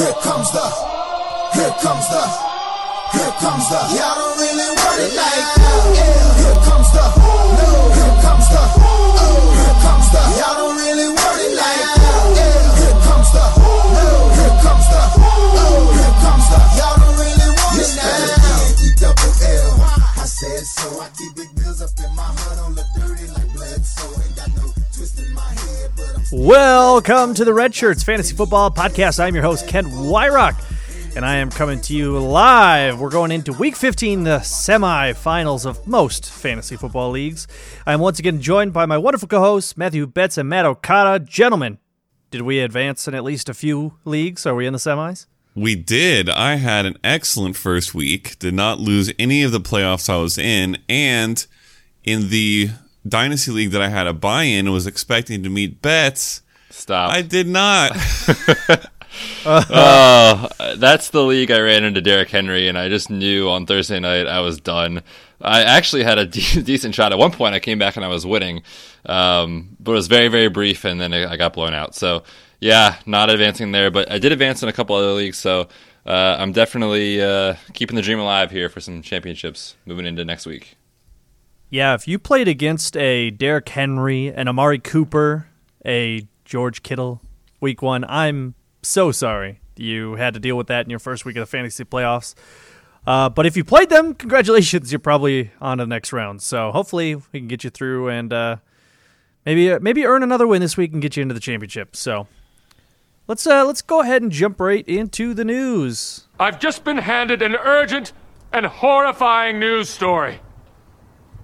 Here comes the, here comes the, here comes the. Y'all don't really want it like that. Yeah. Here comes the, no. Here comes the, oh. Here comes the. Y'all don't really want it like that. Yeah. Here comes the, no. Here comes the, oh. Here comes the. Y'all don't really want it now. E double L. I said so. I keep big bills up in my hood on the dirty like blood. So ain't got no twist in my head, Welcome to the Redshirts Fantasy Football Podcast. I'm your host, Kent Weyrauch, and I am coming to you live. We're going into week 15, the semifinals of most fantasy football leagues. I'm once again joined by my wonderful co hosts, Matthew Betz and Matt Okada. Gentlemen, did we advance in at least a few leagues? Are we in the semis? We did. I had an excellent first week. Did not lose any of the playoffs I was in, and in the dynasty league that I had a buy in, and was expecting to meet Betz. Stop. I did not. oh, that's the league I ran into Derrick Henry, and I just knew on Thursday night I was done. I actually had a de- decent shot. At one point, I came back and I was winning, um, but it was very, very brief, and then I got blown out. So, yeah, not advancing there, but I did advance in a couple other leagues. So, uh, I'm definitely uh, keeping the dream alive here for some championships moving into next week. Yeah, if you played against a Derrick Henry, an Amari Cooper, a George Kittle week one, I'm so sorry you had to deal with that in your first week of the fantasy playoffs. Uh, but if you played them, congratulations, you're probably on to the next round. So hopefully we can get you through and uh, maybe maybe earn another win this week and get you into the championship. So let's uh, let's go ahead and jump right into the news. I've just been handed an urgent and horrifying news story.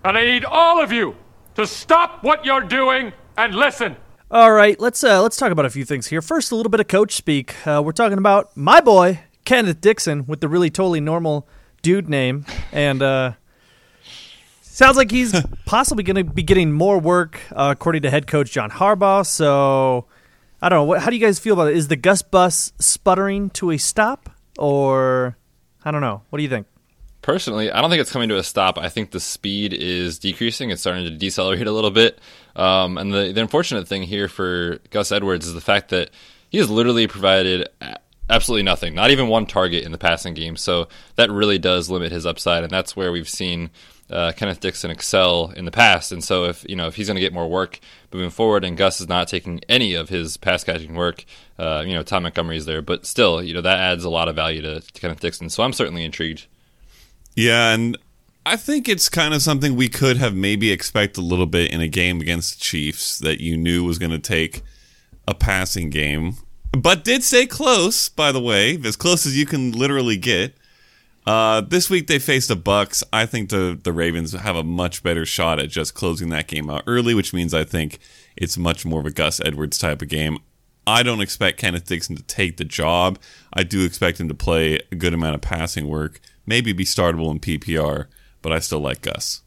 And I need all of you to stop what you're doing and listen. All right, let's uh, let's talk about a few things here. First, a little bit of coach speak. Uh, we're talking about my boy Kenneth Dixon with the really totally normal dude name, and uh, sounds like he's possibly going to be getting more work, uh, according to head coach John Harbaugh. So, I don't know. What, how do you guys feel about it? Is the Gus bus sputtering to a stop, or I don't know? What do you think? Personally, I don't think it's coming to a stop. I think the speed is decreasing. It's starting to decelerate a little bit. Um, and the, the unfortunate thing here for Gus Edwards is the fact that he has literally provided absolutely nothing, not even one target in the passing game. So that really does limit his upside, and that's where we've seen uh, Kenneth Dixon excel in the past. And so if you know if he's going to get more work moving forward, and Gus is not taking any of his pass catching work, uh, you know Tom Montgomery's there, but still, you know that adds a lot of value to, to Kenneth Dixon. So I'm certainly intrigued. Yeah, and I think it's kind of something we could have maybe expect a little bit in a game against the Chiefs that you knew was going to take a passing game, but did stay close. By the way, as close as you can literally get. Uh, this week they faced the Bucks. I think the the Ravens have a much better shot at just closing that game out early, which means I think it's much more of a Gus Edwards type of game. I don't expect Kenneth Dixon to take the job. I do expect him to play a good amount of passing work, maybe be startable in PPR, but I still like Gus.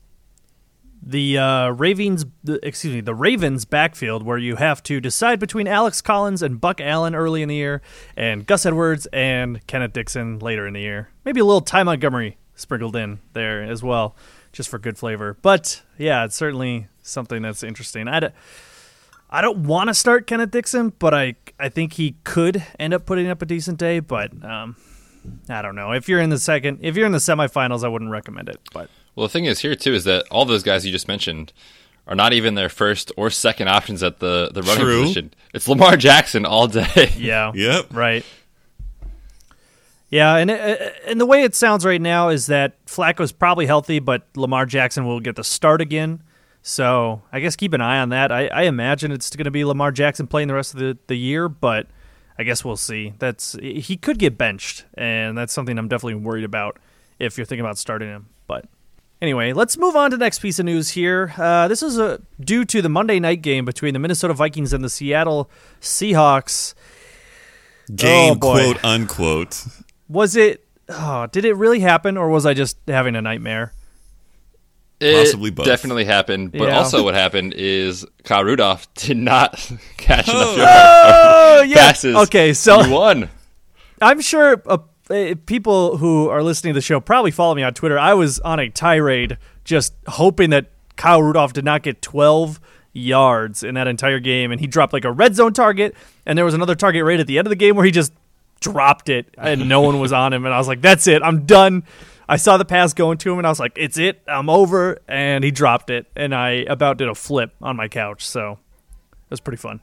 The uh, Ravens, the, excuse me, the Ravens backfield, where you have to decide between Alex Collins and Buck Allen early in the year, and Gus Edwards and Kenneth Dixon later in the year. Maybe a little Ty Montgomery sprinkled in there as well, just for good flavor. But yeah, it's certainly something that's interesting. I. I don't want to start Kenneth Dixon, but I I think he could end up putting up a decent day. But um, I don't know. If you're in the second, if you're in the semifinals, I wouldn't recommend it. But well, the thing is here too is that all those guys you just mentioned are not even their first or second options at the the running True. position. It's Lamar Jackson all day. yeah, Yep. right. Yeah, and it, and the way it sounds right now is that Flacco's probably healthy, but Lamar Jackson will get the start again. So I guess keep an eye on that. I, I imagine it's going to be Lamar Jackson playing the rest of the, the year, but I guess we'll see. That's he could get benched, and that's something I'm definitely worried about if you're thinking about starting him. But anyway, let's move on to the next piece of news here. Uh, this is a, due to the Monday night game between the Minnesota Vikings and the Seattle Seahawks. Game Oh, quote unquote. Was it? Oh, did it really happen, or was I just having a nightmare? It Possibly both. definitely happened. But Yeah. also, what happened is Kyle Rudolph did not catch enough yards. Oh yeah. passes. Okay, so he won. I'm sure uh, uh, Uh, people who are listening to the show probably follow me on Twitter. I was on a tirade just hoping that Kyle Rudolph did not get 12 yards in that entire game, and he dropped like a red zone target, and there was another target right at the end of the game where he just dropped it, and no one was on him. And I was like, "That's it, I'm done." I saw the pass going to him, and I was like, "It's it, I'm over." And he dropped it, and I about did a flip on my couch. So it was pretty fun.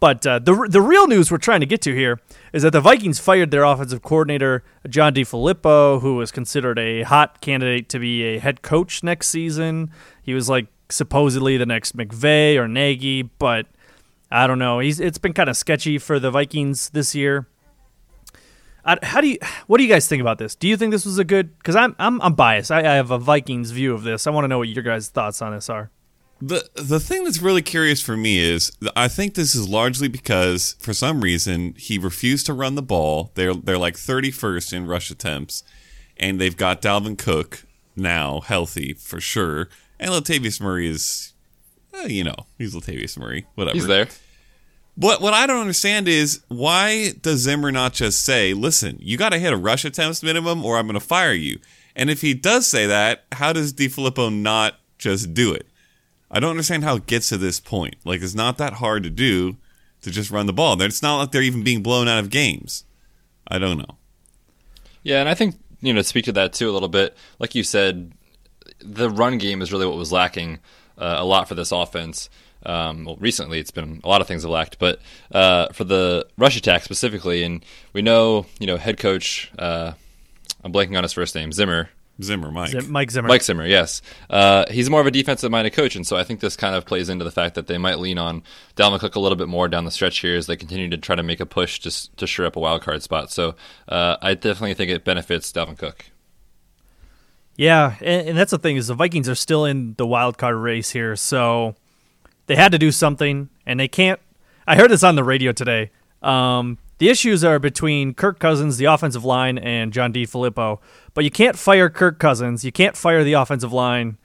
But uh, the the real news we're trying to get to here is that the Vikings fired their offensive coordinator John DeFilippo, who was considered a hot candidate to be a head coach next season. He was like supposedly the next McVay or Nagy, but I don't know. He's it's been kind of sketchy for the Vikings this year. I, how do you what do you guys think about this? Do you think this was a good? Because I'm I'm I'm biased. I, I have a Vikings view of this. I want to know what your guys' thoughts on this are. The the thing that's really curious for me is I think this is largely because for some reason he refused to run the ball. They're they're like 31st in rush attempts, and they've got Dalvin Cook now healthy for sure, and Latavius Murray is, eh, you know, he's Latavius Murray, whatever. He's there. What what I don't understand is why does Zimmer not just say, "Listen, you got to hit a rush attempts minimum, or I'm going to fire you." And if he does say that, how does DeFilippo not just do it? I don't understand how it gets to this point. Like it's not that hard to do to just run the ball. It's not like they're even being blown out of games. I don't know. Yeah, and I think you know speak to that too a little bit. Like you said, the run game is really what was lacking uh, a lot for this offense. Um, well, recently it's been a lot of things have lacked, but uh, for the rush attack specifically, and we know you know head coach. Uh, I'm blanking on his first name, Zimmer. Zimmer, Mike. Zim- Mike Zimmer. Mike Zimmer, yes. Uh, he's more of a defensive minded coach, and so I think this kind of plays into the fact that they might lean on Dalvin Cook a little bit more down the stretch here as they continue to try to make a push to, to sure up a wild card spot. So uh, I definitely think it benefits Dalvin Cook. Yeah, and, and that's the thing is the Vikings are still in the wild card race here, so they had to do something, and they can't. I heard this on the radio today. Um, the issues are between Kirk Cousins, the offensive line, and John DeFilippo, but you can't fire Kirk Cousins. You can't fire the offensive line,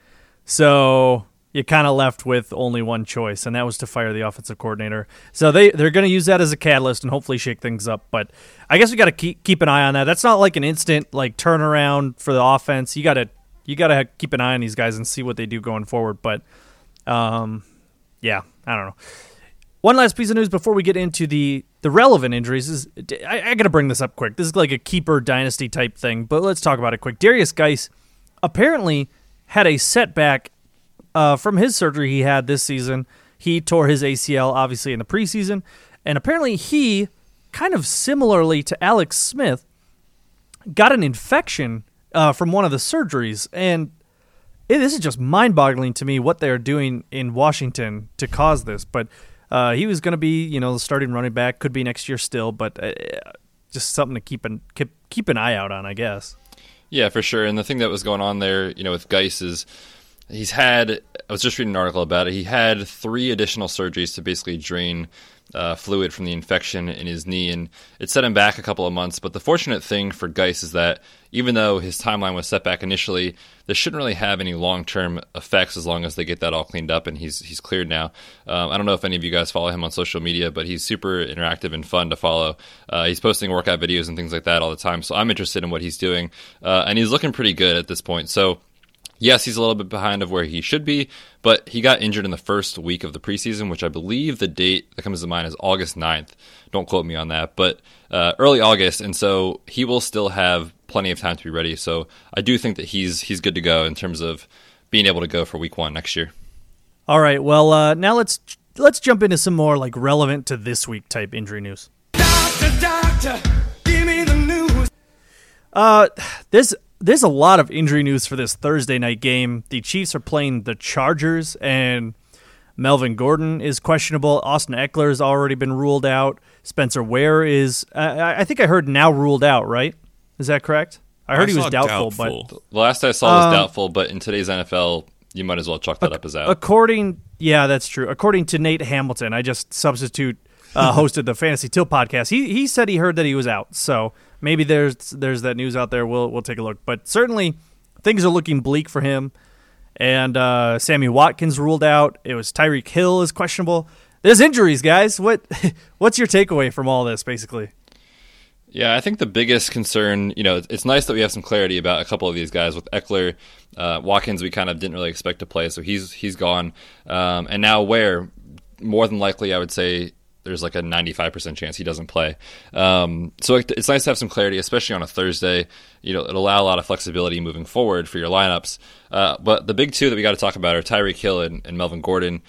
so you're kind of left with only one choice, and that was to fire the offensive coordinator. So they they're going to use that as a catalyst and hopefully shake things up. But I guess we got to keep keep an eye on that. That's not like an instant like turnaround for the offense. You got to you got to keep an eye on these guys and see what they do going forward. But um, yeah, I don't know. One last piece of news before we get into the the relevant injuries is I, I got to bring this up quick. This is like a keeper dynasty type thing, but let's talk about it quick. Derrius Guice apparently had a setback uh, from his surgery he had this season. He tore his ACL obviously in the preseason, and apparently he, kind of similarly to Alex Smith, got an infection uh, from one of the surgeries, and this is just mind-boggling to me what they're doing in Washington to cause this. But uh, he was going to be, you know, the starting running back. Could be next year still, but uh, just something to keep an keep, keep an eye out on, I guess. Yeah, for sure. And the thing that was going on there, you know, with Guice is he's had. I was just reading an article about it. He had three additional surgeries to basically drain uh, fluid from the infection in his knee, and it set him back a couple of months. But the fortunate thing for Guice is that even though his timeline was set back initially, this shouldn't really have any long term effects as long as they get that all cleaned up and he's he's cleared now. Um, I don't know if any of you guys follow him on social media, but he's super interactive and fun to follow. Uh, he's posting workout videos and things like that all the time, so I'm interested in what he's doing, uh, and he's looking pretty good at this point. So yes, he's a little bit behind of where he should be, but he got injured in the first week of the preseason, which I believe the date that comes to mind is August 9th. Don't quote me on that, but uh, early August, and so he will still have plenty of time to be ready. So I do think that he's he's good to go in terms of being able to go for week one next year. All right, well uh, now let's let's jump into some more like relevant to this week type injury news. Doctor, doctor, give me the news. Uh, there's there's a lot of injury news for this Thursday night game. The Chiefs are playing the Chargers, and Melvin Gordon is questionable. Austin Ekeler has already been ruled out. Spencer Ware is, uh, I think I heard now ruled out. Right? Is that correct? I heard I he was saw doubtful, but The last I saw was Um, doubtful, but in today's NFL, you might as well chalk that up as out. according, yeah, that's true. According to Nate Hamilton, I just substitute uh, hosted the Fantasy Till podcast. He he said he heard that he was out, so maybe there's there's that news out there. We'll we'll take a look, but certainly things are looking bleak for him. And uh, Sammy Watkins ruled out. It was Tyreek Hill is questionable. There's injuries, guys. What what's your takeaway from all this, basically? Yeah, I think the biggest concern, you know, it's- nice that we have some clarity about a couple of these guys. With Ekeler, uh, Watkins, we kind of didn't really expect to play, so he's he's gone. Um, and now Ware, more than likely, I would say there's like a 95% chance he doesn't play. Um, so it, it's nice to have some clarity, especially on a Thursday. You know, it'll allow a lot of flexibility moving forward for your lineups. Uh, but the big two that we got to talk about are Tyreek Hill and, and Melvin Gordon.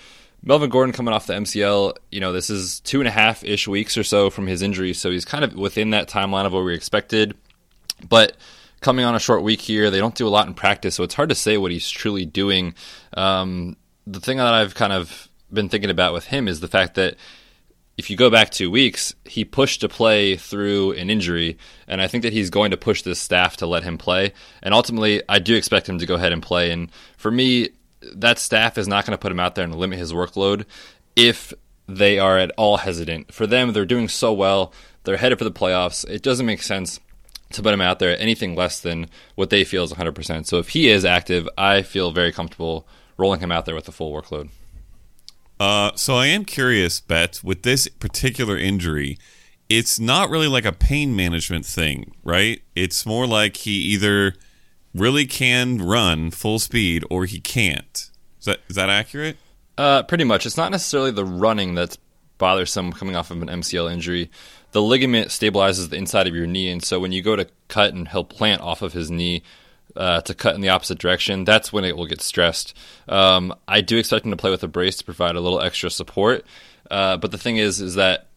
Melvin Gordon coming off the MCL, you know, this is two and a half ish weeks or so from his injury, so he's kind of within that timeline of what we expected. But coming on a short week here, they don't do a lot in practice, so it's hard to say what he's truly doing. Um, the thing that I've kind of been thinking about with him is the fact that if you go back two weeks, he pushed to play through an injury, and I think that he's going to push this staff to let him play. And ultimately, I do expect him to go ahead and play. And for me, that staff is not going to put him out there and limit his workload if they are at all hesitant. For them, they're doing so well, they're headed for the playoffs. It doesn't make sense to put him out there anything less than what they feel is 100%. So if he is active, I feel very comfortable rolling him out there with the full workload. Uh, so I am curious, Bet, with this particular injury, it's not really like a pain management thing, right? It's more like he either really can run full speed or he can't. Is that is that accurate? Uh, pretty much. It's not necessarily the running that's bothersome coming off of an MCL injury. The ligament stabilizes the inside of your knee, and so when you go to cut and he'll plant off of his knee uh, to cut in the opposite direction, that's when it will get stressed. Um, I do expect him to play with a brace to provide a little extra support. Uh, but the thing is, is that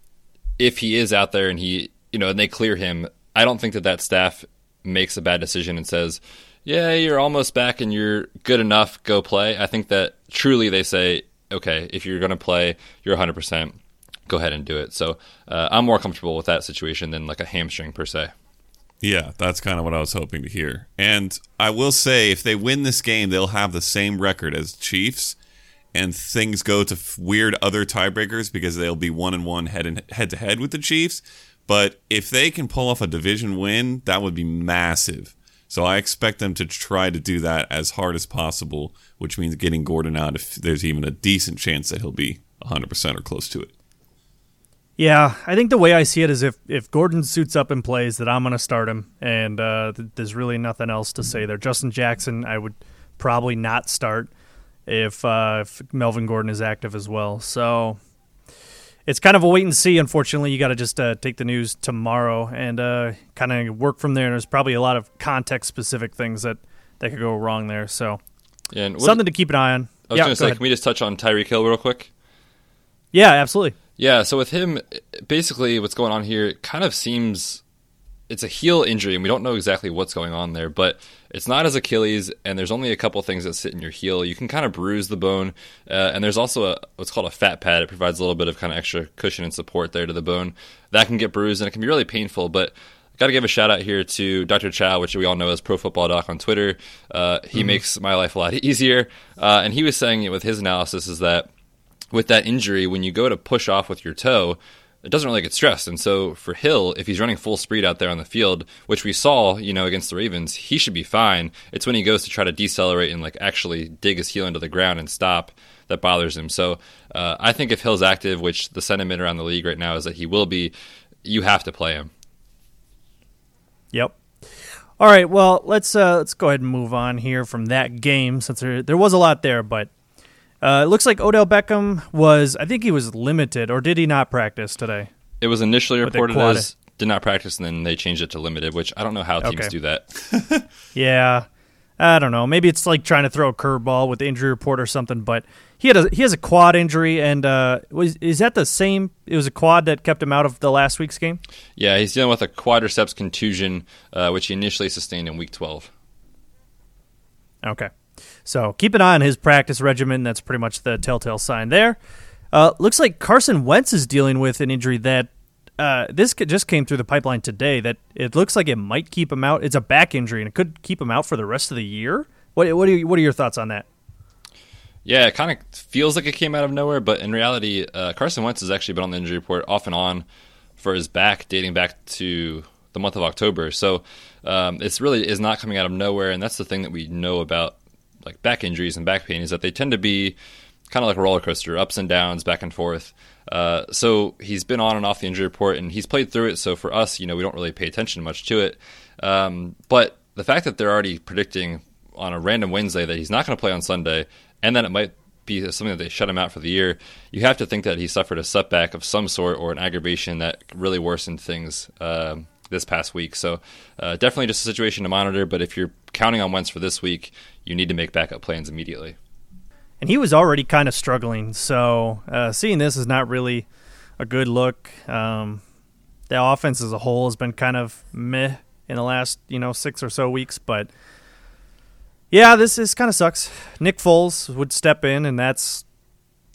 if he is out there and he, you know, and they clear him, I don't think that that staff makes a bad decision and says, yeah, you're almost back and you're good enough, go play. I think that truly they say, okay, if you're going to play, you're 100%, go ahead and do it. So uh, I'm more comfortable with that situation than like a hamstring per se. Yeah, that's kind of what I was hoping to hear. And I will say, if they win this game, they'll have the same record as Chiefs, and things go to weird other tiebreakers because they'll be one and one head and head to head with the Chiefs. But if they can pull off a division win, that would be massive. So I expect them to try to do that as hard as possible, which means getting Gordon out if there's even a decent chance that he'll be 100% or close to it. Yeah, I think the way I see it is if, if Gordon suits up and plays, that I'm going to start him, and uh, th- there's really nothing else to say there. Justin Jackson, I would probably not start if, uh, if Melvin Gordon is active as well. So it's kind of a wait and see. Unfortunately, you got to just uh, take the news tomorrow and uh, kind of work from there. And there's probably a lot of context specific things that, that could go wrong there. So Yeah, something to keep an eye on. I was yeah, going to say, ahead. can we just touch on Tyreek Hill real quick? yeah, absolutely. Yeah, so with him, basically what's going on here kind of seems it's a heel injury, and we don't know exactly what's going on there, but it's not as Achilles, and there's only a couple things that sit in your heel. You can kind of bruise the bone, uh, and there's also a what's called a fat pad. It provides a little bit of kind of extra cushion and support there to the bone. That can get bruised, and it can be really painful, but I Got to give a shout out here to Dr. Chao, which we all know as Pro Football Doc on Twitter. Uh, he makes my life a lot easier, uh, and he was saying it with his analysis is that with that injury, when you go to push off with your toe, it doesn't really get stressed. And so for Hill, if he's running full speed out there on the field, which we saw, you know, against the Ravens, he should be fine. It's when he goes to try to decelerate and like actually dig his heel into the ground and stop that bothers him. So uh, I think if Hill's active, which the sentiment around the league right now is that he will be, you have to play him. Yep. All right. Well, let's uh, let's go ahead and move on here from that game since there there was a lot there, but uh, it looks like Odell Beckham was I think he was limited or did he not practice today? It was initially reported as did not practice, and then they changed it to limited, which I don't know how teams Okay. do that. Yeah. I don't know. Maybe it's like trying to throw a curveball with the injury report or something. But he had a he has a quad injury, and uh, was is that the same? It was a quad that kept him out of the last week's game. Yeah, he's dealing with a quadriceps contusion, uh, which he initially sustained in week 12. Okay. So keep an eye on his practice regimen. That's pretty much the telltale sign there. Uh, looks like Carson Wentz is dealing with an injury that uh, this just came through the pipeline today. That it looks like it might keep him out. It's a back injury and it could keep him out for the rest of the year. What what are you, what are your thoughts on that? Yeah, it kind of feels like it came out of nowhere, but in reality, uh, Carson Wentz has actually been on the injury report off and on for his back, dating back to the month of October. So um, it's really is not coming out of nowhere, and that's the thing that we know about like back injuries and back pain is that they tend to be kind of like a roller coaster, ups and downs, back and forth. Uh, so he's been on and off the injury report, and he's played through it. So for us, you know, we don't really pay attention much to it. Um, but the fact that they're already predicting on a random Wednesday that he's not going to play on Sunday, and then it might be something that they shut him out for the year, you have to think that he suffered a setback of some sort or an aggravation that really worsened things um, this past week. So uh, definitely just a situation to monitor. But if you're counting on Wentz for this week, you need to make backup plans immediately. And he was already kind of struggling, so uh, seeing this is not really a good look. Um, the offense as a whole has been kind of meh in the last you know six or so weeks, but yeah, this is kind of sucks. Nick Foles would step in, and that's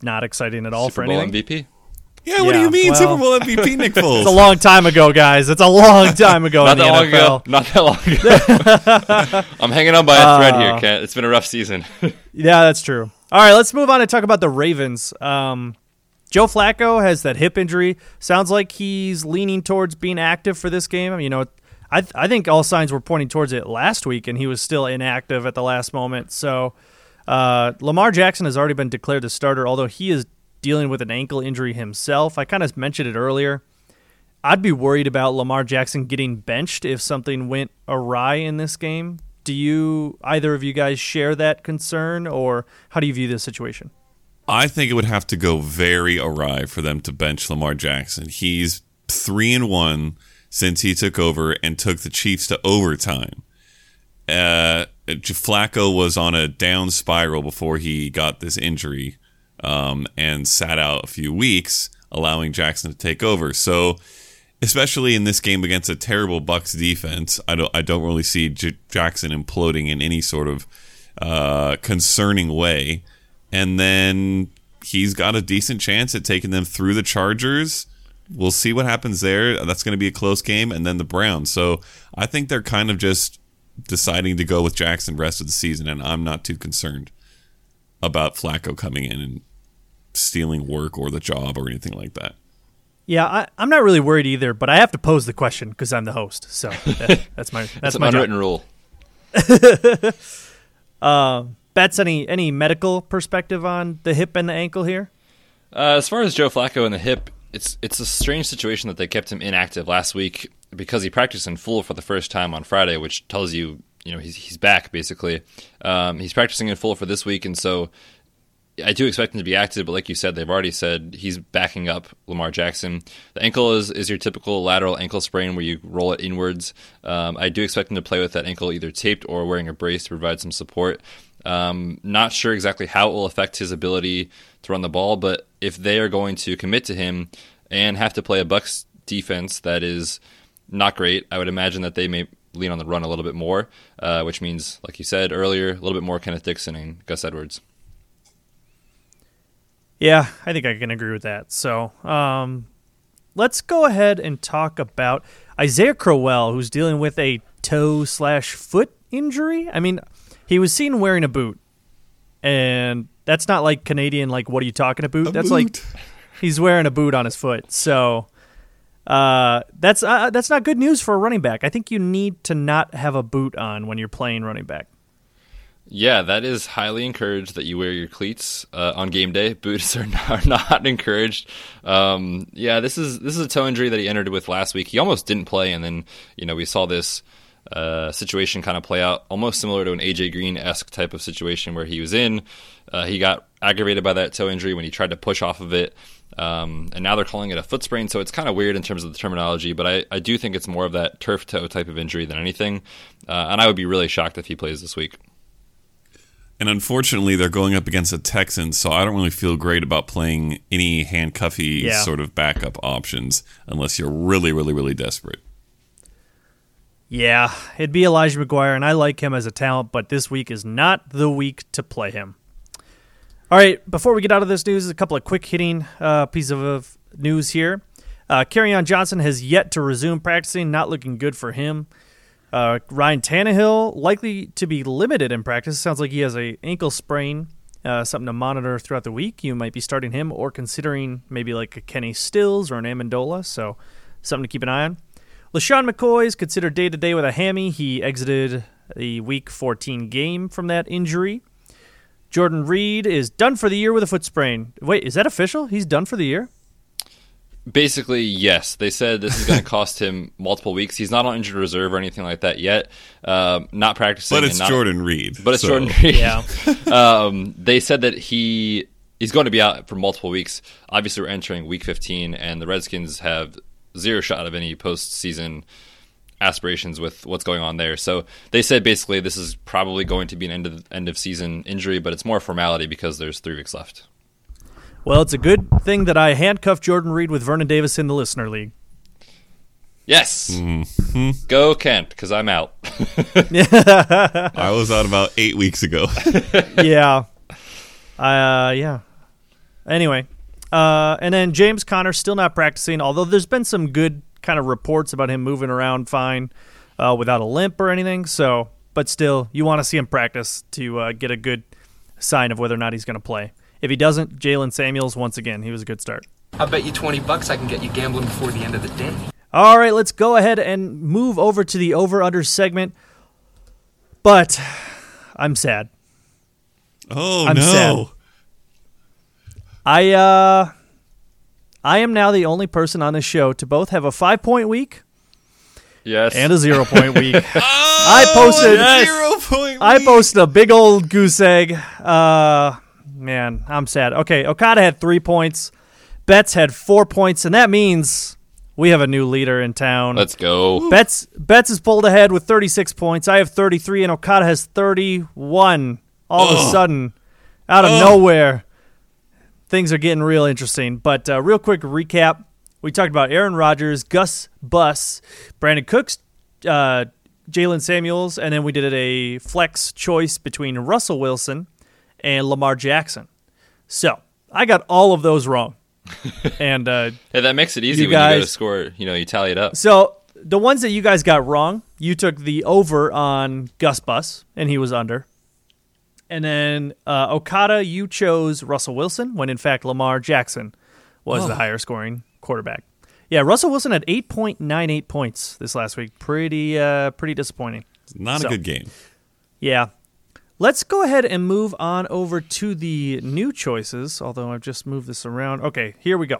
not exciting at all Super for Bowl anything. MVP. Yeah, what do Yeah, you mean, well- Super Bowl MVP Nick Foles? It's a long time ago, guys. It's a long time ago Not in the that long NFL. ago. Not that long ago. I'm hanging on by a thread Uh, here, Kent. It's been a rough season. Yeah, that's true. All right, let's move on and talk about the Ravens. Um, Joe Flacco has that hip injury. Sounds like he's leaning towards being active for this game. You know, I I think all signs were pointing towards it last week, and he was still inactive at the last moment. So uh, Lamar Jackson has already been declared the starter, although he is dealing with an ankle injury himself. I kind of mentioned it earlier. I'd be worried about Lamar Jackson getting benched if something went awry in this game. Do you either of you guys share that concern, or how do you view this situation? I think it would have to go very awry for them to bench Lamar Jackson. He's three and one since he took over and took the Chiefs to overtime. Uh, Flacco was on a down spiral before he got this injury um, and sat out a few weeks, allowing Jackson to take over. So, especially in this game against a terrible Bucks defense, I don't I don't really see J- Jackson imploding in any sort of uh, concerning way. And then he's got a decent chance at taking them through the Chargers. We'll see what happens there. That's going to be a close game, and then the Browns. So I think they're kind of just deciding to go with Jackson rest of the season, and I'm not too concerned about Flacco coming in and stealing work or the job or anything like that. Yeah, I, I'm not really worried either, but I have to pose the question because I'm the host. So that, that's my that's That's an my job. unwritten rule. Betz any any medical perspective on the hip and the ankle here? Uh, as far as Joe Flacco and the hip, it's it's a strange situation that they kept him inactive last week because he practiced in full for the first time on Friday, which tells you you know he's he's back basically. Um, he's practicing in full for this week, and so I do expect him to be active. But like you said, they've already said he's backing up Lamar Jackson. The ankle is is your typical lateral ankle sprain where you roll it inwards. Um, I do expect him to play with that ankle either taped or wearing a brace to provide some support. Um, not sure exactly how it will affect his ability to run the ball, but if they are going to commit to him and have to play a Bucks defense that is not great, I would imagine that they may lean on the run a little bit more, uh, which means, like you said earlier, a little bit more Kenneth Dixon and Gus Edwards. Yeah, I think I can agree with that. So, um, let's go ahead and talk about Isaiah Crowell, who's dealing with a toe slash foot injury. I mean, he was seen wearing a boot, and that's not like Canadian. Like, what are you talking about? that's like he's wearing a boot on his foot. So, uh, that's uh, that's not good news for a running back. I think you need to not have a boot on when you're playing running back. Yeah, that is highly encouraged that you wear your cleats uh, on game day. Boots are not, not encouraged. Um, yeah, this is this is a toe injury that he entered with last week. He almost didn't play, and then you know we saw this uh, situation kind of play out almost similar to an AJ Green esque type of situation where he was in. Uh, he got aggravated by that toe injury when he tried to push off of it. Um, and now they're calling it a foot sprain, so it's kind of weird in terms of the terminology. But I, I do think it's more of that turf toe type of injury than anything. Uh, and I would be really shocked if he plays this week. And unfortunately, they're going up against the Texans, so I don't really feel great about playing any handcuffy Yeah. sort of backup options unless you're really, really, really desperate. Yeah, it'd be Elijah McGuire, and I like him as a talent, but this week is not the week to play him. All right, before we get out of this news, a couple of quick hitting uh, pieces of news here. Uh, on Johnson has yet to resume practicing, not looking good for him. Uh, Ryan Tannehill likely to be limited in practice. Sounds like he has a ankle sprain, uh, something to monitor throughout the week. You might be starting him or considering maybe like a Kenny Stills or an Amendola, so something to keep an eye on. LeSean McCoy is considered day to day with a hammy. He exited the Week 14 game from that injury. Jordan Reed is done for the year with a foot sprain. Wait, is that official? He's done for the year? Basically, yes. They said this is going to cost him multiple weeks. He's not on injured reserve or anything like that yet. Um, not practicing. But it's not- Jordan Reed. But it's so- Jordan Reed. Yeah. um, they said that he he's going to be out for multiple weeks. Obviously, we're entering Week 15, and the Redskins have zero shot of any postseason aspirations with what's going on there. So they said basically this is probably going to be an end of end of season injury, but it's more formality because there's three weeks left. Well, it's a good thing that I handcuffed Jordan Reed with Vernon Davis in the listener league. Yes, Mm-hmm. go Kent because I'm out. I was out about eight weeks ago. yeah. Uh, yeah. Anyway, uh, and then James Conner still not practicing, although there's been some good kind of reports about him moving around fine uh, without a limp or anything. So, but still, you want to see him practice to uh, get a good sign of whether or not he's going to play. If he doesn't, Jaylen Samuels, once again, he was a good start. I bet you 20 bucks I can get you gambling before the end of the day. All right, let's go ahead and move over to the over under segment. But I'm sad. Oh I'm no! sad. I uh I am now the only person on this show to both have a 5-point week yes, and a 0-point week. I posted Zero point. week. I posted a big old goose egg. Uh man, I'm sad. Okay, Okada had 3 points. Betz had 4 points and that means we have a new leader in town. let's go. Betz Betz is pulled ahead with 36 points. I have 33, and Okada has 31. All of a sudden, out of nowhere, things are getting real interesting. But uh, real quick recap: we talked about Aaron Rodgers, Gus Bus, Brandin Cooks, uh, Jaylen Samuels, and then we did a flex choice between Russell Wilson and Lamar Jackson. So I got all of those wrong, and. Uh, Hey, that makes it easy You when you go to score. You know, you tally it up. So the ones that you guys got wrong, you took the over on Gus Bus, and he was under. And then uh, Okada, you chose Russell Wilson, when in fact Lamar Jackson was the higher scoring quarterback. Yeah, Russell Wilson had 8.98 points this last week. Pretty, uh, pretty disappointing. Not So- a good game. Yeah. Let's go ahead and move on over to the new choices, although I've just moved this around. Okay, here we go.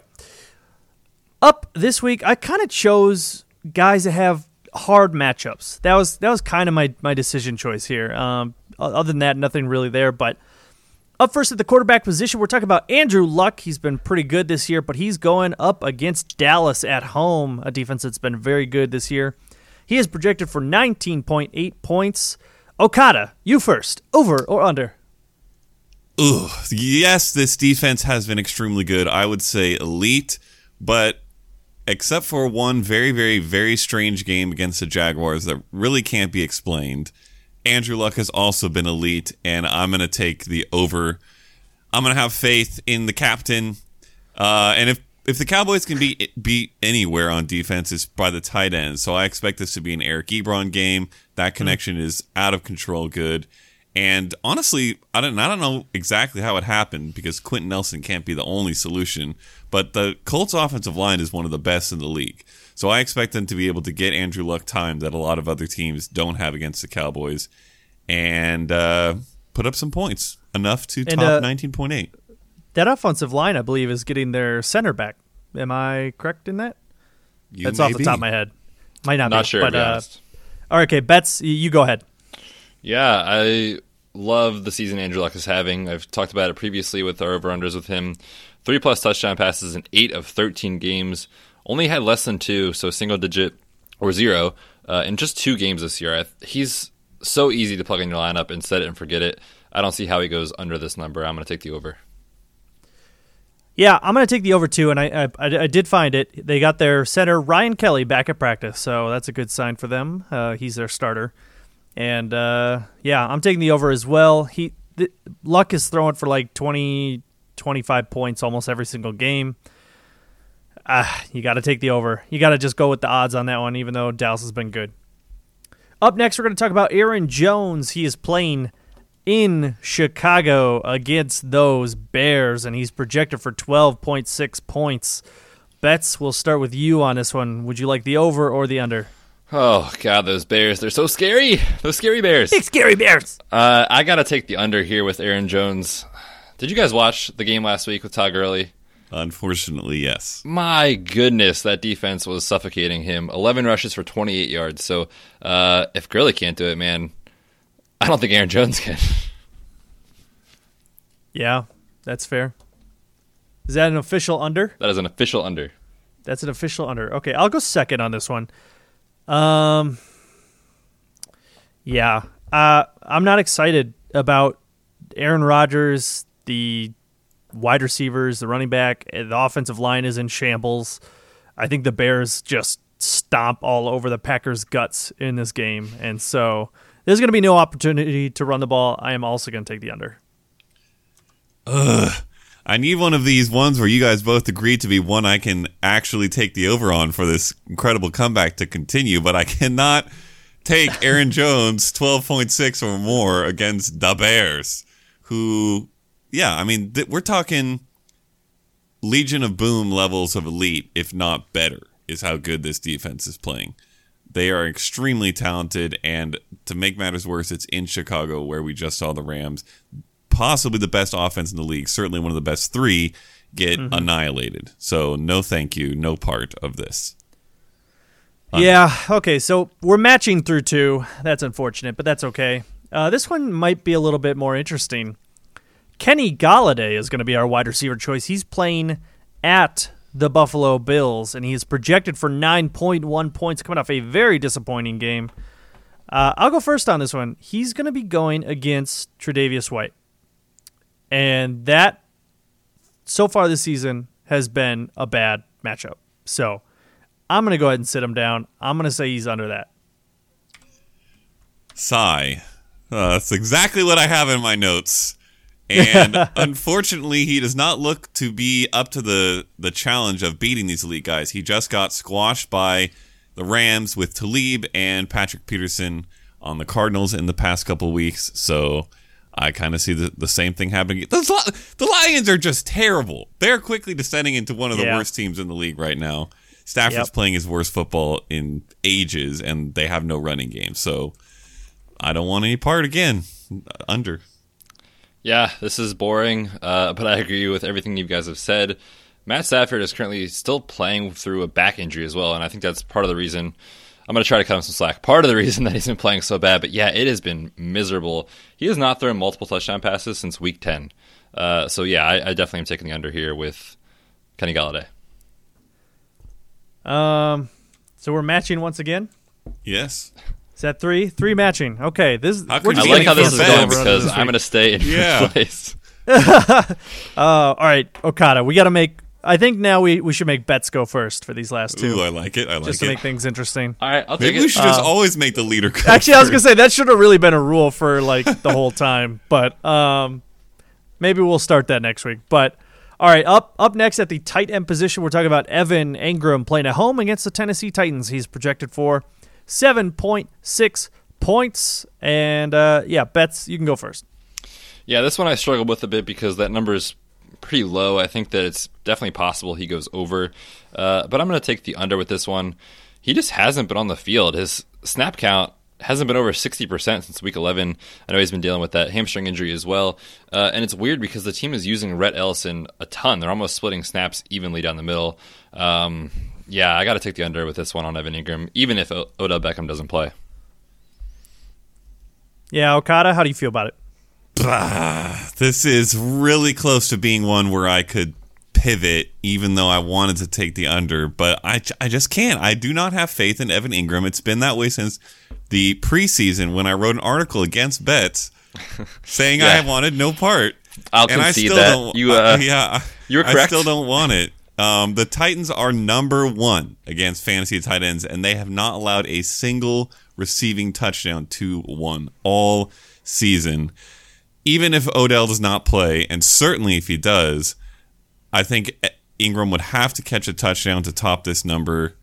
Up this week, I kind of chose guys that have hard matchups. That was that was kind of my, my decision choice here. Um, other than that, nothing really there. But up first at the quarterback position, we're talking about Andrew Luck. He's been pretty good this year, but he's going up against Dallas at home, a defense that's been very good this year. He is projected for 19.8 points. Okada, you first. Over or under? Ooh, yes, this defense has been extremely good. I would say elite, but except for one very, very, very strange game against the Jaguars that really can't be explained, Andrew Luck has also been elite, and I'm going to take the over. I'm going to have faith in the captain. Uh, and if if the Cowboys can be beat anywhere on defense, it's by the tight end. So I expect this to be an Eric Ebron game. That connection is out of control good. And honestly, I don't I don't know exactly how it happened because Quenton Nelson can't be the only solution. But the Colts offensive line is one of the best in the league. So I expect them to be able to get Andrew Luck time that a lot of other teams don't have against the Cowboys and uh, put up some points. Enough to And, top uh, 19.8. That offensive line, I believe, is getting their center back. Am I correct in that? You That's may off the be. top of my head. Might not, Not be, sure, but okay, Betz. You go ahead. Yeah, I love the season Andrew Luck is having. I've talked about it previously with our over unders with him. Three plus touchdown passes in eight of 13 games. Only had less than two, so single digit or zero uh, in just two games this year. He's so easy to plug in your lineup and set it and forget it. I don't see how he goes under this number. I'm going to take the over. Yeah, I'm going to take the over two, and I, I I did find it. They got their center Ryan Kelly back at practice, so that's a good sign for them. Uh, he's their starter, and uh, yeah, I'm taking the over as well. He Luck is throwing for like 20, 25 points almost every single game. Ah, you got to take the over. You got to just go with the odds on that one, even though Dallas has been good. Up next, we're going to talk about Aaron Jones. He is playing in Chicago against those Bears, and he's projected for 12.6 points. Betz, we'll start with you on this one. Would you like the over or the under? Oh, God, those Bears. They're so scary. Those scary Bears. Big scary Bears! Uh, I got to take the under here with Aaron Jones. Did you guys watch the game last week with Todd Gurley? Unfortunately, yes. My goodness, that defense was suffocating him. 11 rushes for 28 yards. So uh, if Gurley can't do it, man, I don't think Aaron Jones can. Yeah, that's fair. Is that an official under? that is an official under. That's an official under. Okay, I'll go second on this one. Um, yeah, uh, I'm not excited about Aaron Rodgers, the wide receivers, the running back, the offensive line is in shambles. I think the Bears just stomp all over the Packers' guts in this game, and so there's going to be no opportunity to run the ball. I am also going to take the under. Ugh. I need one of these ones where you guys both agree to be one I can actually take the over on for this incredible comeback to continue, but I cannot take Aaron Jones 12.6 or more against the Bears, who, yeah, I mean, th- we're talking Legion of Boom levels of elite, if not better, is how good this defense is playing. They are extremely talented, and to make matters worse, it's in Chicago where we just saw the Rams possibly the best offense in the league, certainly one of the best three, get annihilated. So no thank you, no part of this. Yeah. Okay. So we're matching through two. That's unfortunate, but that's okay. Uh, this one might be a little bit more interesting. Kenny Golladay is going to be our wide receiver choice. He's playing at the Buffalo Bills, and he is projected for 9.1 points, coming off a very disappointing game. Uh, I'll go first on this one. He's going to be going against Tre'Davious White, and that so far this season has been a bad matchup. So I'm going to go ahead and sit him down. I'm going to say he's under that. Sigh. Uh, that's exactly what I have in my notes. And unfortunately, he does not look to be up to the, the challenge of beating these elite guys. He just got squashed by the Rams with Talib and Patrick Peterson on the Cardinals in the past couple weeks. So I kind of see the, the same thing happening. The, the Lions are just terrible. They're quickly descending into one of the Yeah. worst teams in the league right now. Stafford's Yep. playing his worst football in ages, and they have no running game. So I don't want any part again. Under. Yeah, this is boring, uh, but I agree with everything you guys have said. Matt Stafford is currently still playing through a back injury as well, and I think that's part of the reason. I'm going to try to cut him some slack. Part of the reason that he's been playing so bad, but yeah, it has been miserable. He has not thrown multiple touchdown passes since week 10. Uh, so yeah, I, I definitely am taking the under here with Kenny Golladay. Um, so we're matching once again. Yes. Is that three? Three matching. Okay, this How could I like how this is going Betz. because I'm going to stay in Yeah. first place. Uh, all right, Okada. We got to make. I think now we, we should make Betz go first for these last two, Ooh, I like it. I like it. just to it. make things interesting. All right, I'll take Maybe we it. should just Uh, always make the leader. Go Actually, I was gonna say that should have really been a rule for like the whole time, but um, maybe we'll start that next week. But all right, up up next at the tight end position, we're talking about Evan Engram playing at home against the Tennessee Titans. He's projected for seven point six points, and uh, yeah, Betz. You can go first. Yeah, this one I struggled with a bit because that number is pretty low. I think that it's definitely possible he goes over, uh, but I'm going to take the under with this one. He just hasn't been on the field. His snap count hasn't been over 60% since week 11. I know he's been dealing with that hamstring injury as well. Uh, and it's weird because the team is using Rhett Ellison a ton. They're almost splitting snaps evenly down the middle. Um, yeah, I got to take the under with this one on Evan Engram, even if o- Odell Beckham doesn't play. Yeah, Okada, how do you feel about it? This is really close to being one where I could pivot, even though I wanted to take the under, but I, I just can't. I do not have faith in Evan Engram. It's been that way since the preseason when I wrote an article against Betz saying Yeah. I wanted no part. I'll and I concede still that. don't. You, uh, yeah, you were I still don't want it. Um, the Titans are number one against fantasy tight ends, and they have not allowed a single receiving touchdown to one all season. Even if Odell does not play, and certainly if he does, I think Engram would have to catch a touchdown to top this number.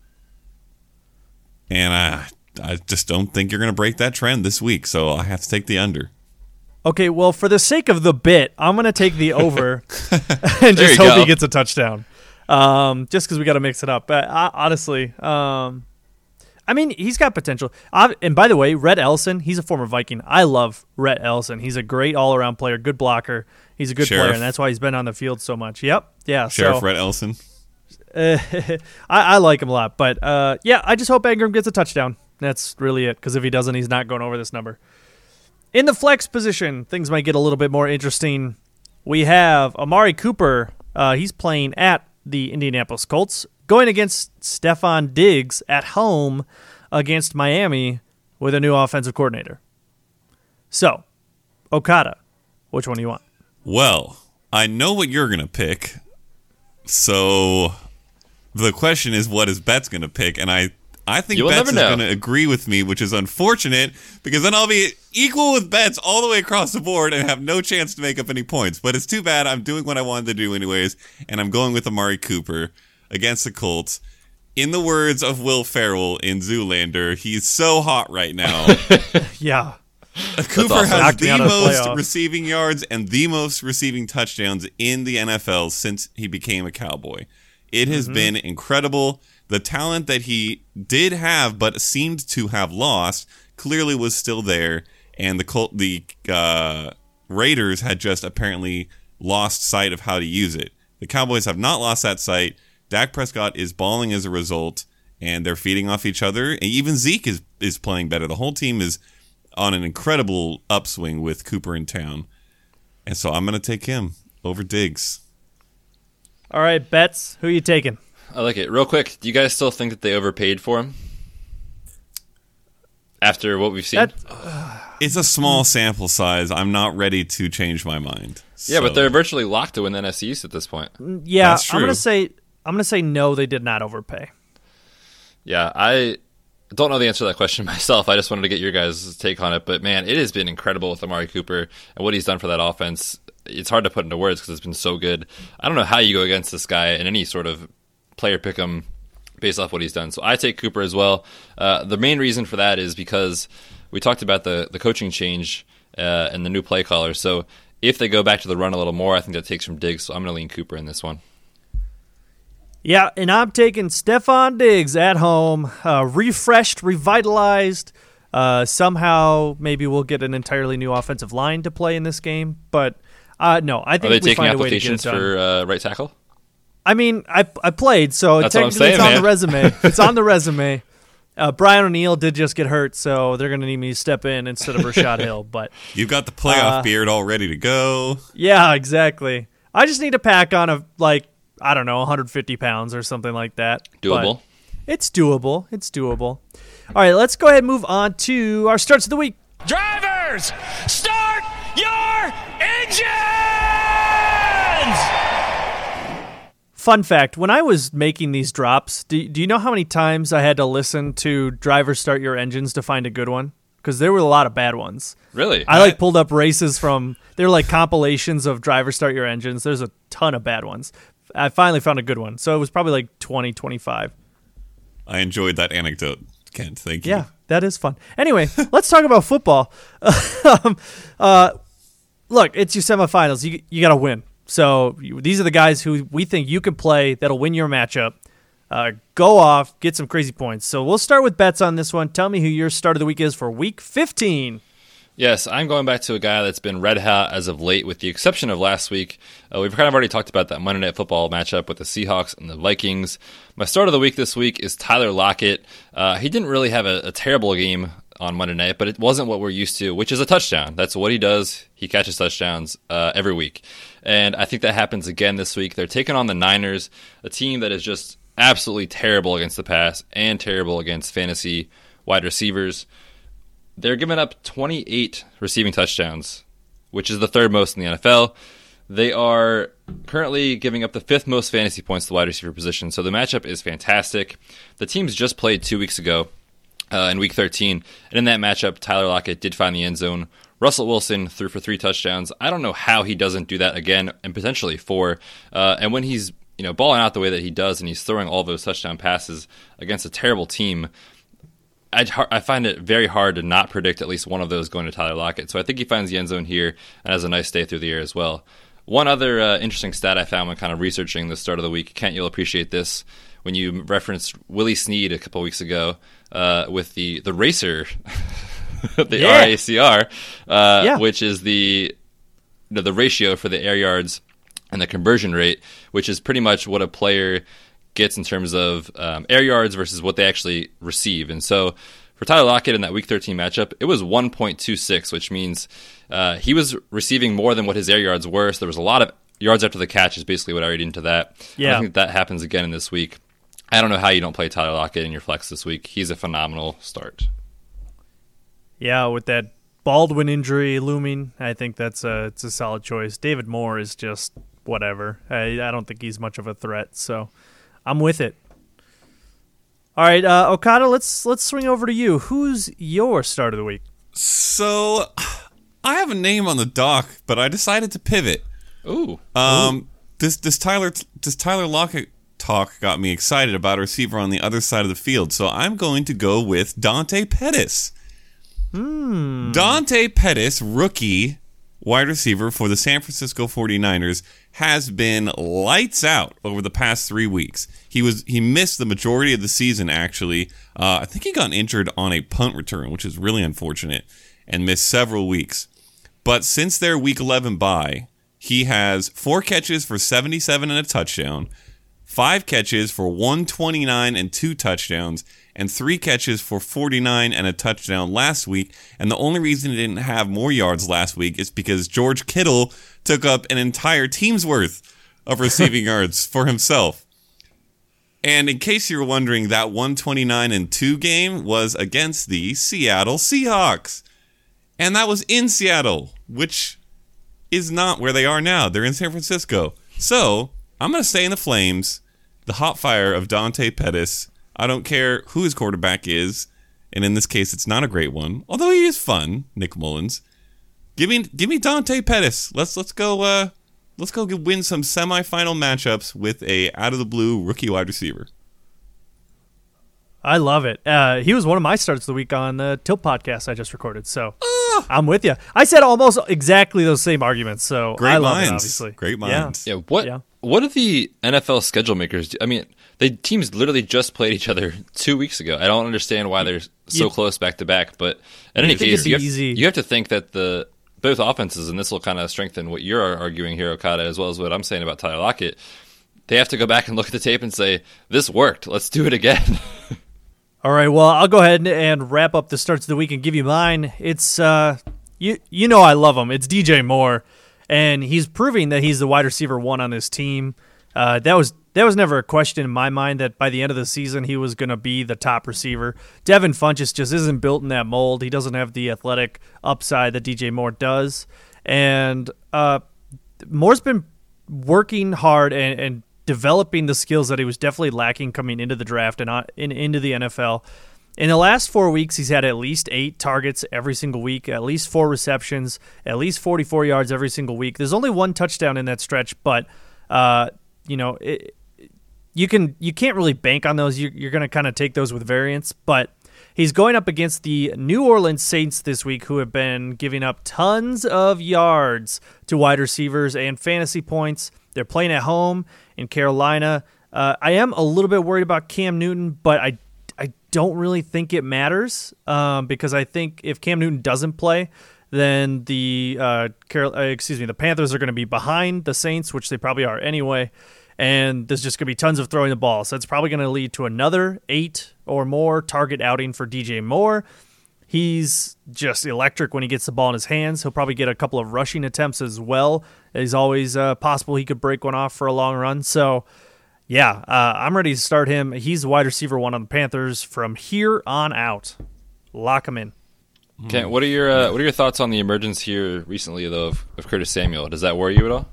And I, I just don't think you're going to break that trend this week, so I have to take the under. Okay, well, for the sake of the bit, I'm going to take the over and just hope go. he gets a touchdown. Um, just because we got to mix it up. But uh, honestly, um, I mean, he's got potential. Uh, and by the way, Rhett Ellison, he's a former Viking. I love Rhett Ellison. He's a great all around player, good blocker. He's a good Sheriff. player, and that's why he's been on the field so much. Yep. Yeah. Sheriff so, Rhett Ellison. I, I like him a lot, but uh, yeah, I just hope Engram gets a touchdown. That's really it. Because if he doesn't, he's not going over this number. In the flex position, things might get a little bit more interesting. We have Amari Cooper. Uh, he's playing at the Indianapolis Colts, going against Stefon Diggs at home against Miami with a new offensive coordinator. So, Okada, which one do you want? Well, I know what you're gonna pick. So the question is what is Betz gonna pick? And I I think You will Betz is gonna agree with me, which is unfortunate because then I'll be equal with Betz all the way across the board and have no chance to make up any points. But it's too bad. I'm doing what I wanted to do anyways, and I'm going with Amari Cooper against the Colts. In the words of Will Ferrell in Zoolander, he's so hot right now. Yeah. Cooper awesome. has Knocked the out of the most playoffs. receiving yards and the most receiving touchdowns in the NFL since he became a Cowboy. It has Mm-hmm. been incredible. The talent that he did have but seemed to have lost clearly was still there, and the the uh, Raiders had just apparently lost sight of how to use it. The Cowboys have not lost that sight. Dak Prescott is balling as a result, and they're feeding off each other. And even Zeke is is playing better. The whole team is on an incredible upswing with Cooper in town. And so I'm going to take him over Diggs. All right, Betz. Who you taking? I like it. Real quick, do you guys still think that they overpaid for him? After what we've seen? That, It's a small sample size. I'm not ready to change my mind. yeah, but they're virtually locked to win the NFC East at this point. Mm, yeah, That's I'm gonna say I'm gonna say no. They did not overpay. Yeah, I don't know the answer to that question myself. I just wanted to get your guys' take on it. But man, it has been incredible with Amari Cooper and what he's done for that offense. It's hard to put into words because it's been so good. I don't know how you go against this guy in any sort of player pick him based off what he's done. So I take Cooper as well. Uh, the main reason for that is because we talked about the the coaching change uh, and the new play caller. So if they go back to the run a little more, I think that takes from Diggs. So I'm going to lean Cooper in this one. Yeah, and I'm taking Stefon Diggs at home, uh, refreshed, revitalized. Uh, somehow, maybe we'll get an entirely new offensive line to play in this game. But uh, no, I Are think they we taking find a way to get it applications done. for uh, right tackle? I mean, I I played, so That's what I'm technically it's saying, on the resume. it's on the resume. Uh, Brian O'Neill did just get hurt, so they're going to need me to step in instead of Rashod Hill. But You've got the playoff Uh, beard all ready to go. yeah, exactly. I just need to pack on a like I don't know, 150 pounds or something like that. But Doable. it's doable. It's doable. All right, let's go ahead and move on to our starts of the week. Drivers, start your engines! Fun fact: When I was making these drops, do, do you know how many times I had to listen to "Driver Start Your Engines" to find a good one? Because there were a lot of bad ones. Really? I like pulled up races from they're like compilations of driver start your engines. There's a ton of bad ones. I finally found a good one. So it was probably like 20, 25. I enjoyed that anecdote, Kent. Thank you. Yeah, that is fun. Anyway, let's talk about football. um, uh, look, it's your semifinals. You you got to win. So these are the guys who we think you can play that'll win your matchup. Uh, go off, get some crazy points. So we'll start with Betz on this one. Tell me who your start of the week is for week 15. Yes, I'm going back to a guy that's been red hot as of late, with the exception of last week. Uh, we've kind of already talked about that Monday Night Football matchup with the Seahawks and the Vikings. My start of the week this week is Tyler Lockett. Uh, he didn't really have a, a terrible game on Monday night, but it wasn't what we're used to, which is a touchdown. That's what he does. He catches touchdowns uh, every week. And I think that happens again this week. They're taking on the Niners, a team that is just absolutely terrible against the pass and terrible against fantasy wide receivers. They're giving up 28 receiving touchdowns, which is the third most in the NFL. They are currently giving up the fifth most fantasy points to the wide receiver position, so the matchup is fantastic. The teams just played two weeks ago uh, in week 13, and in that matchup, Tyler Lockett did find the end zone. Russell Wilson threw for three touchdowns. I don't know how he doesn't do that again, and potentially four. Uh, and when he's you know balling out the way that he does, and he's throwing all those touchdown passes against a terrible team, I, I find it very hard to not predict at least one of those going to Tyler Lockett. So I think he finds the end zone here and has a nice day through the air as well. One other uh, interesting stat I found when kind of researching the start of the week, Kent, you'll appreciate this when you referenced Willie Snead a couple weeks ago uh, with the the racer, the Yeah. RACR, uh, Yeah. which is the the, the ratio for the air yards and the conversion rate, which is pretty much what a player gets in terms of um, air yards versus what they actually receive. And so for Tyler Lockett in that Week 13 matchup, it was 1.26, which means uh, he was receiving more than what his air yards were. So there was a lot of yards after the catch, is basically what I read into that. Yeah. I think that happens again in this week. I don't know how you don't play Tyler Lockett in your flex this week. He's a phenomenal start. Yeah, with that Baldwin injury looming, I think that's a it's a solid choice. David Moore is just whatever. I, I don't think he's much of a threat, so I'm with it. All right, uh, Okada, let's let's swing over to you. Who's your start of the week? So, I have a name on the doc, but I decided to pivot. Ooh. Um, this this Tyler this Tyler Lockett talk got me excited about a receiver on the other side of the field, so I'm going to go with Dante Pettis. Dante Pettis, rookie wide receiver for the San Francisco 49ers, has been lights out over the past three weeks. He was he missed the majority of the season actually. Uh, I think he got injured on a punt return, which is really unfortunate, and missed several weeks. But since their Week 11 bye, he has four catches for 77 and a touchdown, five catches for 129 and two touchdowns, and three catches for 49 and a touchdown last week. And the only reason he didn't have more yards last week is because George Kittle took up an entire team's worth of receiving yards for himself. And in case you were wondering, that 129 and 2 game was against the Seattle Seahawks. And that was in Seattle, which is not where they are now. They're in San Francisco. So I'm going to stay in the flames. The hot fire of Dante Pettis. I don't care who his quarterback is, and in this case, it's not a great one. Although he is fun, Nick Mullens. Give me, give me Dante Pettis. Let's let's go. Uh, let's go get- win some semifinal matchups with a out of the blue rookie wide receiver. I love it. Uh, he was one of my starts of the week on the Tilt podcast I just recorded, so Ah. I'm with you. I said almost exactly those same arguments, so Great I love minds. it. Obviously, Great Yeah. minds. Yeah, what Yeah. What do the NFL schedule makers do? I mean, the teams literally just played each other two weeks ago. I don't understand why they're so close back to back. But in any case, you have, easy. you have to think that the both offenses, and this will kind of strengthen what you're arguing here, Okada, as well as what I'm saying about Tyler Lockett. They have to go back and look at the tape and say, "This worked. Let's do it again." All right, well, I'll go ahead and wrap up the starts of the week and give you mine. It's uh, you you know I love him. It's DJ Moore, and he's proving that he's the wide receiver one on this team. Uh, that was that was never a question in my mind that by the end of the season he was going to be the top receiver. Devin Funchess just isn't built in that mold. He doesn't have the athletic upside that DJ Moore does, and uh, Moore's been working hard and, and developing the skills that he was definitely lacking coming into the draft and in, into the NFL. In the last four weeks, he's had at least eight targets every single week, at least four receptions, at least 44 yards every single week. There's only one touchdown in that stretch, but uh, you know it, you can you can't really bank on those. You're, you're going to kind of take those with variance, but he's going up against the New Orleans Saints this week, who have been giving up tons of yards to wide receivers and fantasy points. They're playing at home in Carolina. Uh, I am a little bit worried about Cam Newton, but I I don't really think it matters um, because I think if Cam Newton doesn't play, then the uh, Carol, uh, excuse me, the Panthers are going to be behind the Saints, which they probably are anyway, and there's just going to be tons of throwing the ball. So it's probably going to lead to another eight or more target outing for DJ Moore. He's just electric when he gets the ball in his hands. He'll probably get a couple of rushing attempts as well. It's always uh, possible he could break one off for a long run. So, yeah, uh, I'm ready to start him. He's the wide receiver one on the Panthers from here on out. Lock him in. Okay, what are your uh, what are your thoughts on the emergence here recently though of, of Curtis Samuel? Does that worry you at all?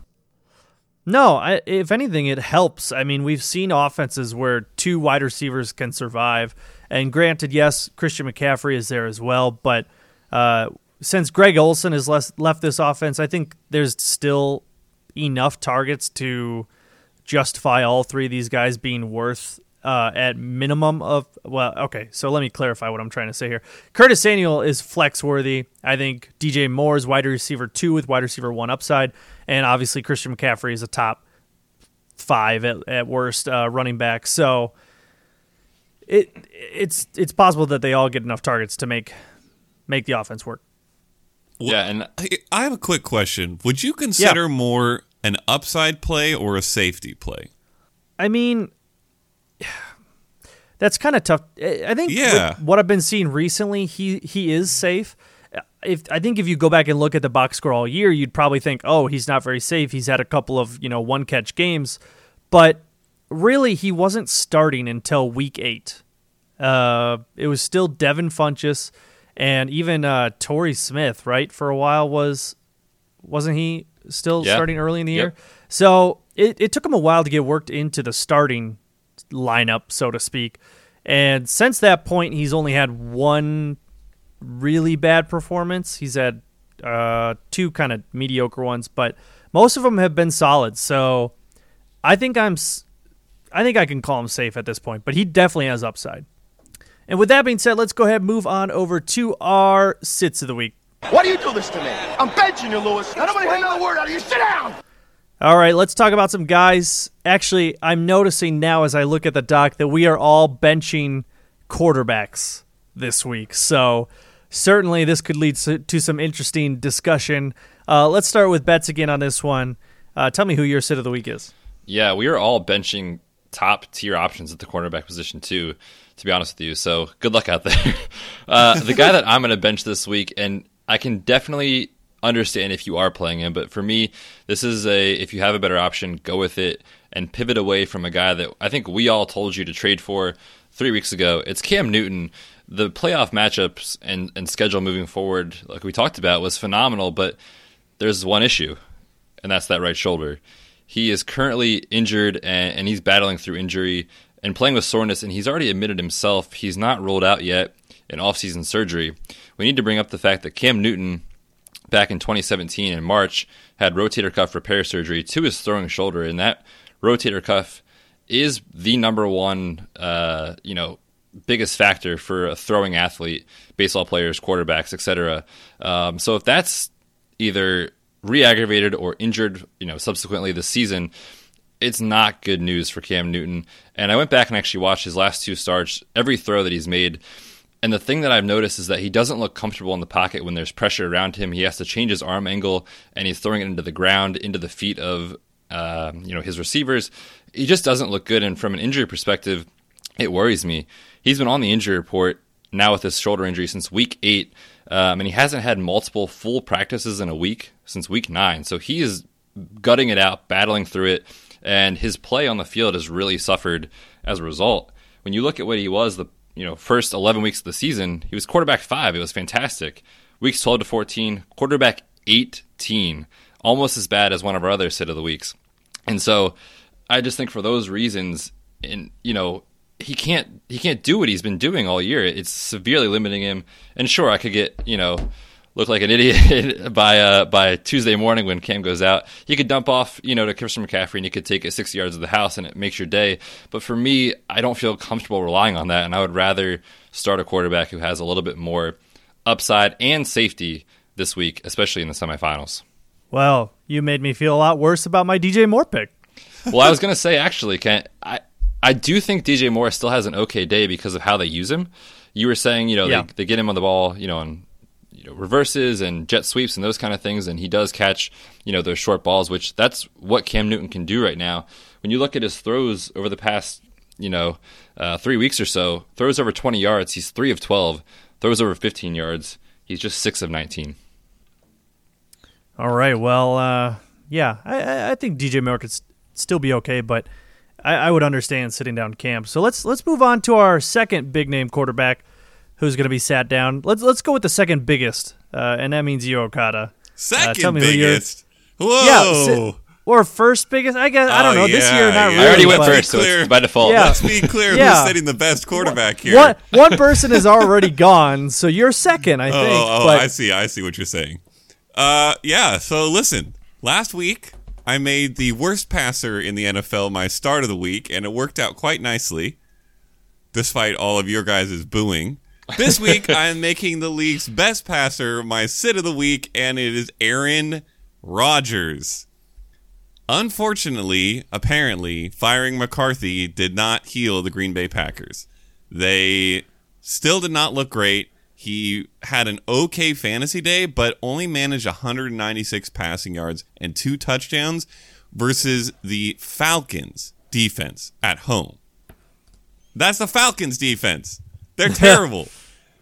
No, I, if anything, it helps. I mean, we've seen offenses where two wide receivers can survive. And granted, yes, Christian McCaffrey is there as well. But uh, since Greg Olsen has less, left this offense, I think there's still enough targets to justify all three of these guys being worth uh, at minimum of well okay so let me clarify what i'm trying to say here. Curtis samuel is flex worthy i think dj moore is wide receiver two with wide receiver one upside. And obviously christian mccaffrey is a top five at, at worst uh, running back. So it it's it's possible that they all get enough targets to make make the offense work. Yeah, and I, I have a quick question. Would you consider more an upside play or a safety play? I mean, that's kind of tough. I think Yeah. what I've been seeing recently, he he is safe. If I think if you go back and look at the box score all year, you'd probably think, oh, he's not very safe. He's had a couple of you know one catch games, but really he wasn't starting until week eight. Uh, it was still Devin Funchess and even uh, Torrey Smith, right? For a while was wasn't he still Yeah. starting early in the Yep. year? So it, it took him a while to get worked into the starting lineup, so to speak. And since that point, he's only had one really bad performance. He's had uh, two kind of mediocre ones, but most of them have been solid. So I think I'm, I think I can call him safe at this point. But he definitely has upside. And with that being said, let's go ahead and move on over to our sits of the week. Why do you do this to me? I'm benching you, Lewis. I don't want to hear another word out of you. Sit down. All right, let's talk about some guys. Actually, I'm noticing now as I look at the doc that we are all benching quarterbacks this week. So certainly this could lead to to some interesting discussion. Uh, let's start with Betz again on this one. Uh, tell me who your sit of the week is. Yeah, we are all benching top tier options at the cornerback position too. To be honest with you, so good luck out there. Uh, the guy that I'm going to bench this week, and I can definitely understand if you are playing him, but for me, this is a if you have a better option, go with it and pivot away from a guy that I think we all told you to trade for three weeks ago. It's Cam Newton. The playoff matchups and, and schedule moving forward, like we talked about, was phenomenal, but there's one issue, and that's that right shoulder. He is currently injured and, and he's battling through injury and playing with soreness, and he's already admitted himself he's not ruled out yet in offseason surgery. We need to bring up the fact that Cam Newton, back in 2017 in March, had rotator cuff repair surgery to his throwing shoulder, and that rotator cuff is the number one, uh, you know, biggest factor for a throwing athlete, baseball players, quarterbacks, etc. Um, so if that's either re-aggravated or injured, you know, subsequently this season, it's not good news for Cam Newton. And I went back and actually watched his last two starts, every throw that he's made. And the thing that I've noticed is that he doesn't look comfortable in the pocket when there's pressure around him. He has to change his arm angle, and he's throwing it into the ground, into the feet of uh, you know his receivers. He just doesn't look good. And from an injury perspective, it worries me. He's been on the injury report now with his shoulder injury since week eight, um, and he hasn't had multiple full practices in a week since week nine. So he is gutting it out, battling through it, and his play on the field has really suffered as a result. When you look at what he was the you know first 11 weeks of the season, he was quarterback five. It was fantastic. Weeks 12 to 14, quarterback 18, almost as bad as one of our other sit of the weeks. And so I just think for those reasons, and you know, he can't he can't do what he's been doing all year. It's severely limiting him. And sure, I could get you know look like an idiot by uh, by Tuesday morning when Cam goes out. You could dump off you know to Christian McCaffrey and you could take it six yards of the house and it makes your day. But for me, I don't feel comfortable relying on that, and I would rather start a quarterback who has a little bit more upside and safety this week, especially in the semifinals. Well, you made me feel a lot worse about my DJ Moore pick. well, I was going to say actually, can I? I do think DJ Moore still has an okay day because of how they use him. You were saying, you know, Yeah. they, they get him on the ball, you know, on know, reverses and jet sweeps and those kind of things, and he does catch, you know, those short balls, which that's what Cam Newton can do right now. When you look at his throws over the past, you know, uh, three weeks or so, throws over 20 yards, he's three of 12. Throws over 15 yards, he's just six of 19. All right. Well, uh, yeah, I- I, think DJ Moore could still be okay, but I, I would understand sitting down Cam. So let's let's move on to our second big name quarterback, who's going to be sat down. Let's let's go with the second biggest, uh, and that means you Okada. Second tell me who biggest. Whoa. Yeah, si- or first biggest. I guess I don't Oh, know. This yeah, year, not yeah. really. I already went first, so clear. it's by default. Yeah. Let's be clear Yeah. who's sitting the best quarterback here. One one person is already gone, so you're second, I Oh, think. oh, but I see. I see what you're saying. Uh, yeah. So listen, last week I made the worst passer in the NFL my start of the week, and it worked out quite nicely, despite all of your guys' booing. This week I'm making the league's best passer my sit of the week, and it is Aaron Rodgers. Unfortunately, apparently, firing McCarthy did not heal the Green Bay Packers. They still did not look great. He had an okay fantasy day, but only managed 196 passing yards and two touchdowns versus the Falcons defense at home. That's the Falcons defense. They're terrible.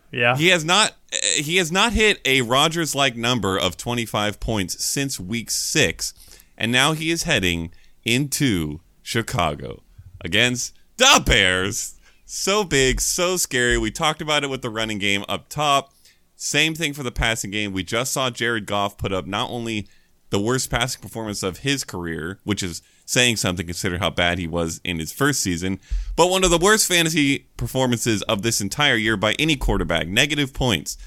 Yeah. He has not he has not hit a Rodgers like number of 25 points since week 6 and now he is heading into Chicago against the Bears. So big, so scary. We talked about it with the running game up top. Same thing for the passing game. We just saw Jared Goff put up not only the worst passing performance of his career, which is saying something considering how bad he was in his first season, but one of the worst fantasy performances of this entire year by any quarterback. Negative points.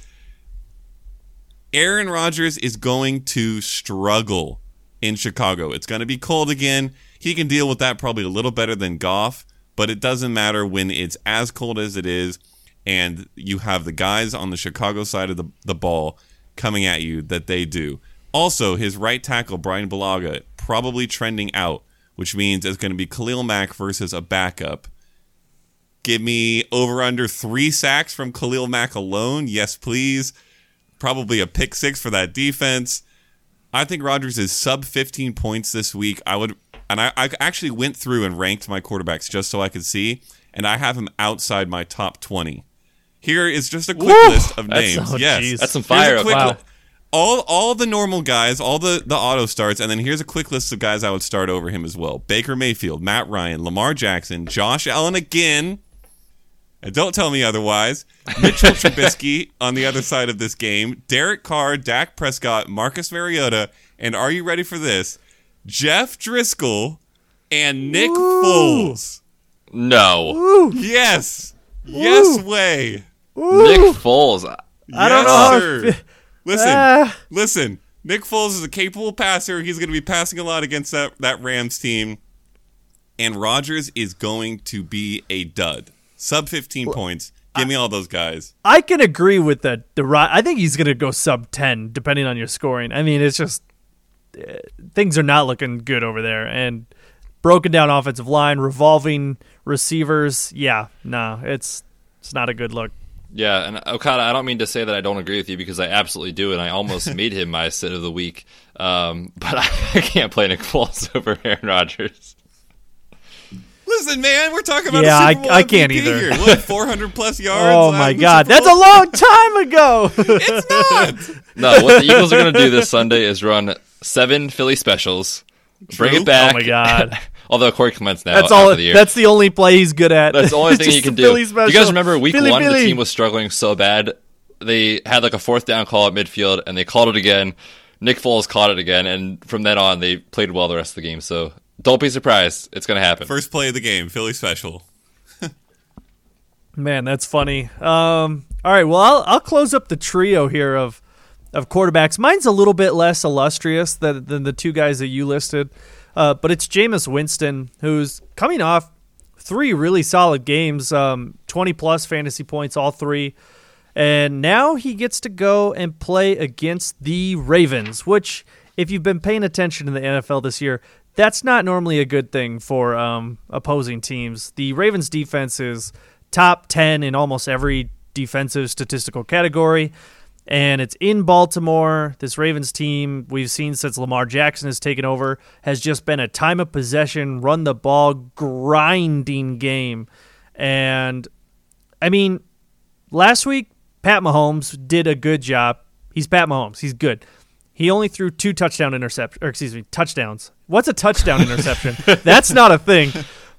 Aaron Rodgers is going to struggle in Chicago. It's going to be cold again. He can deal with that probably a little better than Goff, but it doesn't matter when it's as cold as it is and you have the guys on the Chicago side of the, the ball coming at you that they do. Also, his right tackle, Bryan Bulaga, probably trending out, which means it's going to be Khalil Mack versus a backup. Give me over under three sacks from Khalil Mack alone. Yes, please. Probably a pick six for that defense. I think Rodgers is sub 15 points this week. I would, and I, I actually went through and ranked my quarterbacks just so I could see, and I have him outside my top 20. Here is just a quick Woo! list of That's- names. oh, yes, jeez. That's some Here's fire a up quick Wow. Li- all all the normal guys, all the the auto starts, and then here's a quick list of guys I would start over him as well: Baker Mayfield, Matt Ryan, Lamar Jackson, Josh Allen again. And don't tell me otherwise. Mitchell Trubisky on the other side of this game, Derek Carr, Dak Prescott, Marcus Mariota, and are you ready for this? Jeff Driskel and Nick Foles. No. Yes. Yes way. Nick Foles. I don't Yes, know how sir. it fe- Listen, Ah. listen. Nick Foles is a capable passer. He's going to be passing a lot against that, that Rams team. And Rodgers is going to be a dud. Sub 15 points. Give me all those guys. I can agree with the the I think he's going to go sub 10 depending on your scoring. I mean, it's just uh, things are not looking good over there and broken down offensive line, revolving receivers. Yeah, no, it's it's not a good look. Yeah, and Okada, I don't mean to say that I don't agree with you because I absolutely do, and I almost made him my sit of the week. Um, but I, I can't play Nick Foles over Aaron Rodgers. Listen, man, we're talking about Yeah, a I- Super Bowl I can't MVP either. Here. What, 400 plus yards? Oh my god, that's a long time ago. It's not. No, what the Eagles are going to do this Sunday is run seven Philly specials, bring it back. Oh my God. Although Corey Clements now that's after all the year. that's the only play he's good at. That's the only thing Just he can do. Do you guys remember week Philly, one? Philly. The team was struggling so bad. They had like a fourth down call at midfield, and they called it again. Nick Foles caught it again, and from then on, they played well the rest of the game. So don't be surprised; it's going to happen. First play of the game, Philly special. Man, that's funny. Um, all right, well, I'll, I'll close up the trio here of of quarterbacks. Mine's a little bit less illustrious than, than the two guys that you listed, uh, but it's Jameis Winston, who's coming off three really solid games, um, 20 plus fantasy points, all three. And now he gets to go and play against the Ravens, which, if you've been paying attention to the NFL this year, that's not normally a good thing for um, opposing teams. The Ravens defense is top 10 in almost every defensive statistical category. And it's in Baltimore. This Ravens team, we've seen since Lamar Jackson has taken over, has just been a time of possession, run the ball, grinding game. And I mean, last week, Pat Mahomes did a good job. He's Pat Mahomes. He's good. He only threw two touchdown interceptions, or excuse me, touchdowns. What's a touchdown interception? That's not a thing.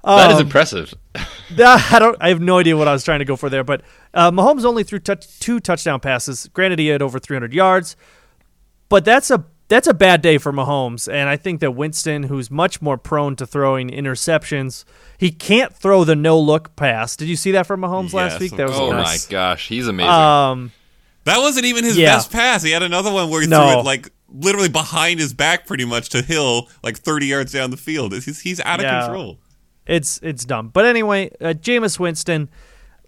That is Um, impressive. I don't. I have no idea what I was trying to go for there, but uh, Mahomes only threw touch, two touchdown passes. Granted, he had over 300 yards, but that's a that's a bad day for Mahomes. And I think that Winston, who's much more prone to throwing interceptions, he can't throw the no look pass. Did you see that from Mahomes last week? That was Oh my gosh, he's amazing. Um, That wasn't even his Yeah. best pass. He had another one where he No. threw it like literally behind his back, pretty much to Hill, like 30 yards down the field. He's, he's out of Yeah. control. It's it's dumb. But anyway, uh, Jameis Winston.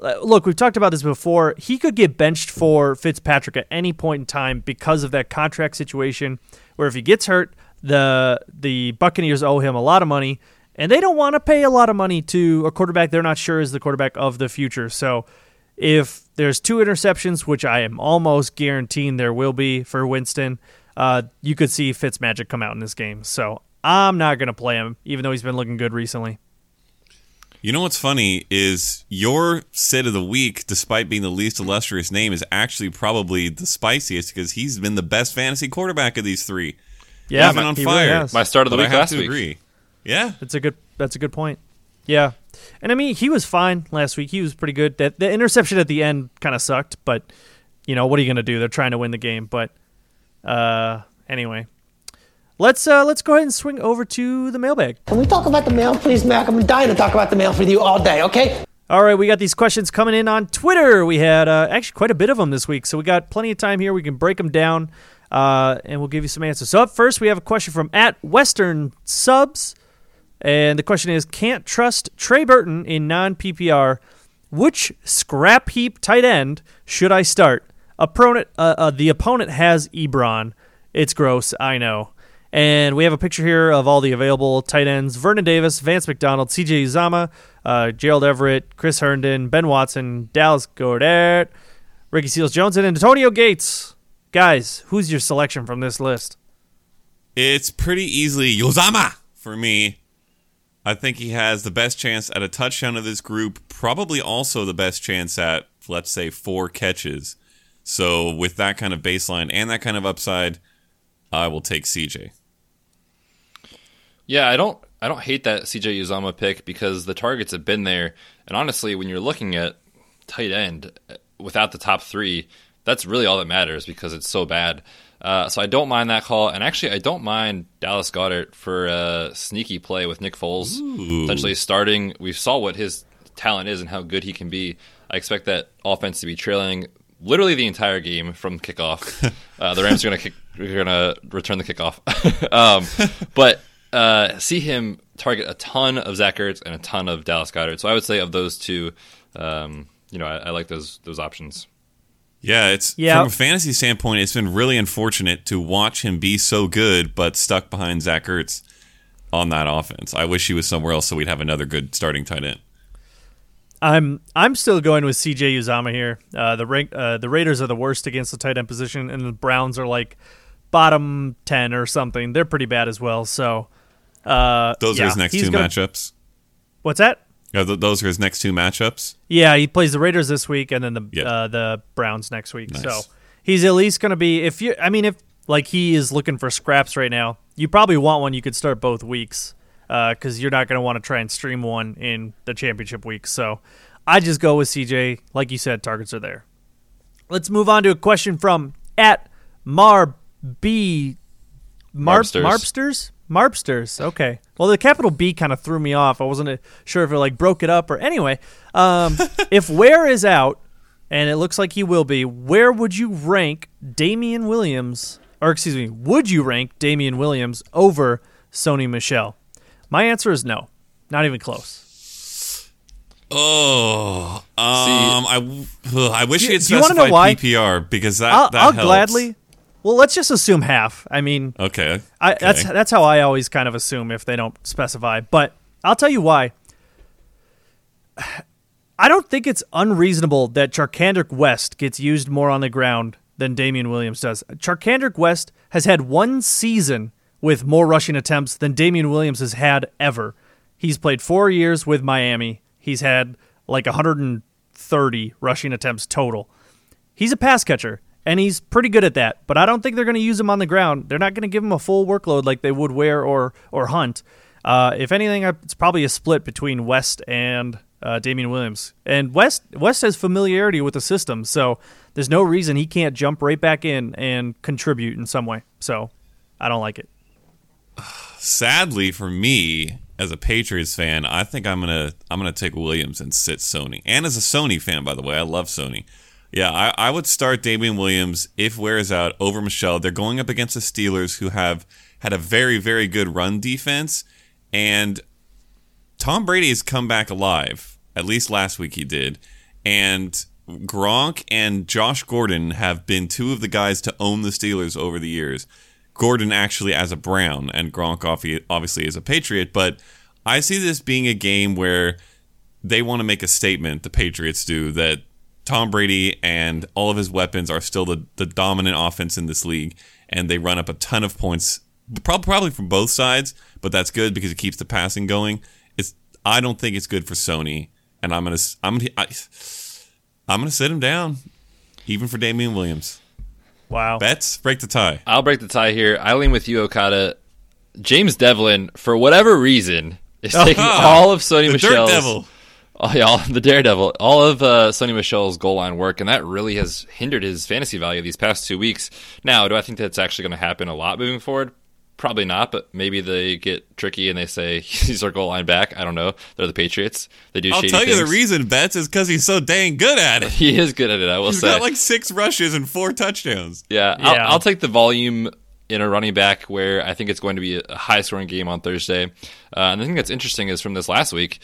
uh, Look, we've talked about this before. He could get benched for Fitzpatrick at any point in time because of that contract situation. Where if he gets hurt, the the Buccaneers owe him a lot of money, and they don't want to pay a lot of money to a quarterback they're not sure is the quarterback of the future. So, if There's two interceptions, which I am almost guaranteeing there will be for Winston. Uh, you could see Fitzmagic come out in this game, so I'm not going to play him, even though he's been looking good recently. You know what's funny is your sit of the week, despite being the least illustrious name, is actually probably the spiciest because he's been the best fantasy quarterback of these three. Yeah, he's been on he really fire. has. My start of the But I week have last to week. agree. Yeah, That's a good. That's a good point. Yeah, and I mean he was fine last week. He was pretty good. That the interception at the end kind of sucked, but you know what are you gonna do? They're trying to win the game. But uh, anyway, let's uh, let's go ahead and swing over to the mailbag. Can we talk about the mail, please, Mac? I'm dying to talk about the mail with you all day, okay? All right, we got these questions coming in on Twitter. We had uh, actually quite a bit of them this week, so we got plenty of time here. We can break them down, uh, and we'll give you some answers. So up first, we have a question from at Western Subs, and the question is: Can't trust Trey Burton in non PPR. Which scrap heap tight end should I start? Opponent, uh, uh, the opponent has Ebron. It's gross, I know. And we have a picture here of all the available tight ends: Vernon Davis, Vance McDonald, C.J. Uzomah, uh, Gerald Everett, Chris Herndon, Ben Watson, Dallas Goedert, Ricky Seals Jones, and Antonio Gates. Guys, who's your selection from this list? it's pretty easily Uzomah for me. I think he has the best chance at a touchdown of this group, probably also the best chance at, let's say, four catches. So, with that kind of baseline and that kind of upside, I will take CJ. Yeah, I don't I don't hate that CJ Uzomah pick because the targets have been there, and honestly, when you're looking at tight end uh, without the top three, that's really all that matters because it's so bad. Uh, so I don't mind that call, and actually, I don't mind Dallas Goedert for a sneaky play with Nick Foles potentially starting. We saw what his talent is and how good he can be. I expect that offense to be trailing literally the entire game from kickoff. uh, the Rams are going to kick, are going to return the kickoff, um, but uh, see him target a ton of Zach Ertz and a ton of Dallas Goedert. So I would say of those two, um, you know, I, I like those those options. Yeah, it's Yeah. from a fantasy standpoint, it's been really unfortunate to watch him be so good, but stuck behind Zach Ertz on that offense. I wish he was somewhere else so we'd have another good starting tight end. I'm I'm still going with CJ Uzomah here. Uh, the rank, uh, the Raiders are the worst against the tight end position, and the Browns are like bottom ten or something. They're pretty bad as well. So uh, Those yeah, are his next he's two gonna- matchups. What's that? Yeah, th- those are his next two matchups. Yeah, he plays the Raiders this week, and then the Yeah. uh, the Browns next week. Nice. So he's at least going to be. If you, I mean, if like he is looking for scraps right now, you probably want one you could start both weeks because you're not going to want to try and stream one in the championship week. So I just go with CJ. Like you said, targets are there. Let's move on to a question from at Marb B Marp, Marpsters. Marpsters? Marpsters. Okay. Well, the capital B kind of threw me off. I wasn't uh, sure if it like broke it up or anyway. Um, if Ware is out, and it looks like he will be, where would you rank Damien Williams? Or excuse me, would you rank Damien Williams over Sony Michel? My answer is no, not even close. Oh, um, I, w- ugh, I wish Do- he had do you wanna know specified why? PPR because that I'll, that I'll helps. gladly. Well, let's just assume half. I mean, Okay, I, okay. that's that's how I always kind of assume if they don't specify. But I'll tell you why. I don't think it's unreasonable that Charcandrick West gets used more on the ground than Damien Williams does. Charcandrick West has had one season with more rushing attempts than Damien Williams has had ever. He's played four years with Miami. He's had like 130 rushing attempts total. He's a pass catcher, and he's pretty good at that. But I don't think they're going to use him on the ground. They're not going to give him a full workload like they would Ware or or Hunt. Uh, if anything, it's probably a split between West and uh, Damien Williams. And West West has familiarity with the system, so there's no reason he can't jump right back in and contribute in some way. So I don't like it. Sadly for me, as a Patriots fan, I think I'm gonna I'm gonna take Williams and sit Sony. And as a Sony fan, by the way, I love Sony. Yeah, I, I would start Damien Williams if Ware is out over Michel. They're going up against the Steelers, who have had a very very good run defense, and Tom Brady has come back alive. At least last week he did, and Gronk and Josh Gordon have been two of the guys to own the Steelers over the years. Gordon actually as a Brown and Gronk obviously as a Patriot, but I see this being a game where they want to make a statement, the Patriots do, that Tom Brady and all of his weapons are still the, the dominant offense in this league, and they run up a ton of points, prob- probably from both sides. But that's good because it keeps the passing going. It's I don't think it's good for Sony, and I'm gonna s- I'm gonna I, I'm gonna sit him down, even for Damien Williams. Wow. Betz break the tie. I'll break the tie here. I lean with you, Okada. James Develin, for whatever reason, is taking all of Sony the Michel's Dirt Devil. Oh, yeah, all, the Daredevil, all of uh, Sony Michel's goal line work, and that really has hindered his fantasy value these past two weeks. Now, do I think that's actually going to happen a lot moving forward? Probably not, but maybe they get tricky and they say he's our goal line back. I don't know. They're the Patriots. They do. I'll shady tell you the reason, Betz, is because he's so dang good at it. He is good at it. I will He's say. got like six rushes and four touchdowns. Yeah, Yeah. I'll, I'll take the volume in a running back where I think it's going to be a high scoring game on Thursday. Uh, and the thing that's interesting is from this last week,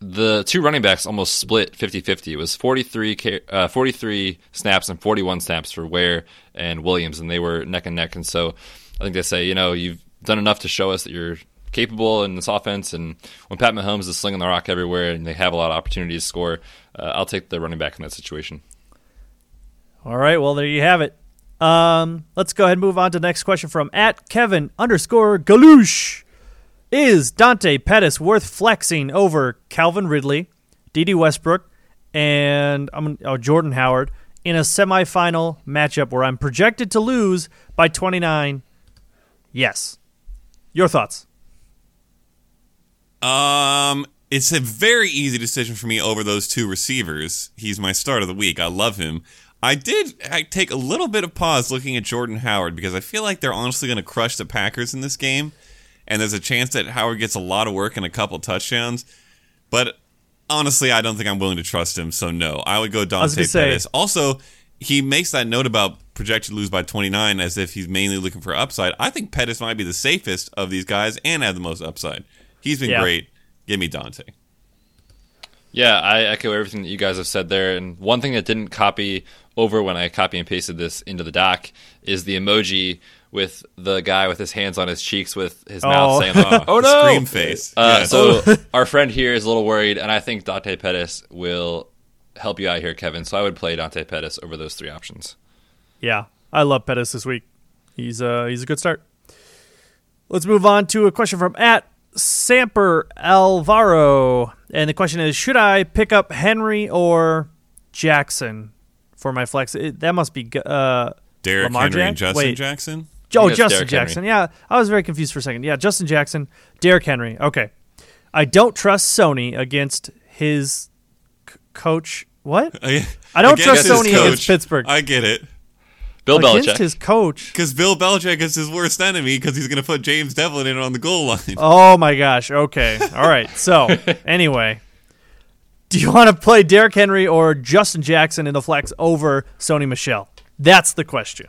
the two running backs almost split 50 50. It was 43, uh, 43 snaps and 41 snaps for Ware and Williams, and they were neck and neck. And so I think they say, you know, you've done enough to show us that you're capable in this offense. And when Pat Mahomes is slinging the rock everywhere and they have a lot of opportunities to score, uh, I'll take the running back in that situation. All right, well there you have it. Um, let's go ahead and move on to the next question from at Kevin underscore Galouche. Is Dante Pettis worth flexing over Calvin Ridley, Dede Westbrook, and um, oh, Jordan Howard in a semifinal matchup where I'm projected to lose by 29? Yes. Your thoughts? Um, it's a very easy decision for me over those two receivers. He's my start of the week. I love him. I did I take a little bit of pause looking at Jordan Howard because I feel like they're honestly going to crush the Packers in this game, and there's a chance that Howard gets a lot of work and a couple touchdowns. But honestly, I don't think I'm willing to trust him. So no, I would go Dante gonna say- Pettis. Also, he makes that note about projected lose by 29 as if he's mainly looking for upside. I think Pettis might be the safest of these guys and have the most upside. He's been Yeah. great. Give me Dante. Yeah, I echo everything that you guys have said there. And one thing that didn't copy over when I copy and pasted this into the doc is the emoji with the guy with his hands on his cheeks with his mouth Oh. saying, "Oh, The no!" Scream face. Uh, Yes. So our friend here is a little worried, and I think Dante Pettis will help you out here, Kevin. So I would play Dante Pettis over those three options. Yeah, I love Pettis this week. He's uh he's a good start. Let's move on to a question from at Samper Alvaro, and the question is: Should I pick up Henry or Jackson for my flex? It, that must be uh, Derrick Lamar Henry and Justin wait. Jackson. Oh, it's Justin Derrick Henry. Jackson. Yeah, I was very confused for a second. Yeah, Justin Jackson, Derrick Henry. Okay, I don't trust Sony against his c- coach. What? I, I don't get trust his Sony against Pittsburgh. I get it. Bill against Belichick. his coach. Because Bill Belichick is his worst enemy because he's going to put James Develin in on the goal line. Oh my gosh. Okay. All right. So, anyway, do you want to play Derrick Henry or Justin Jackson in the flex over Sony Michel? That's the question.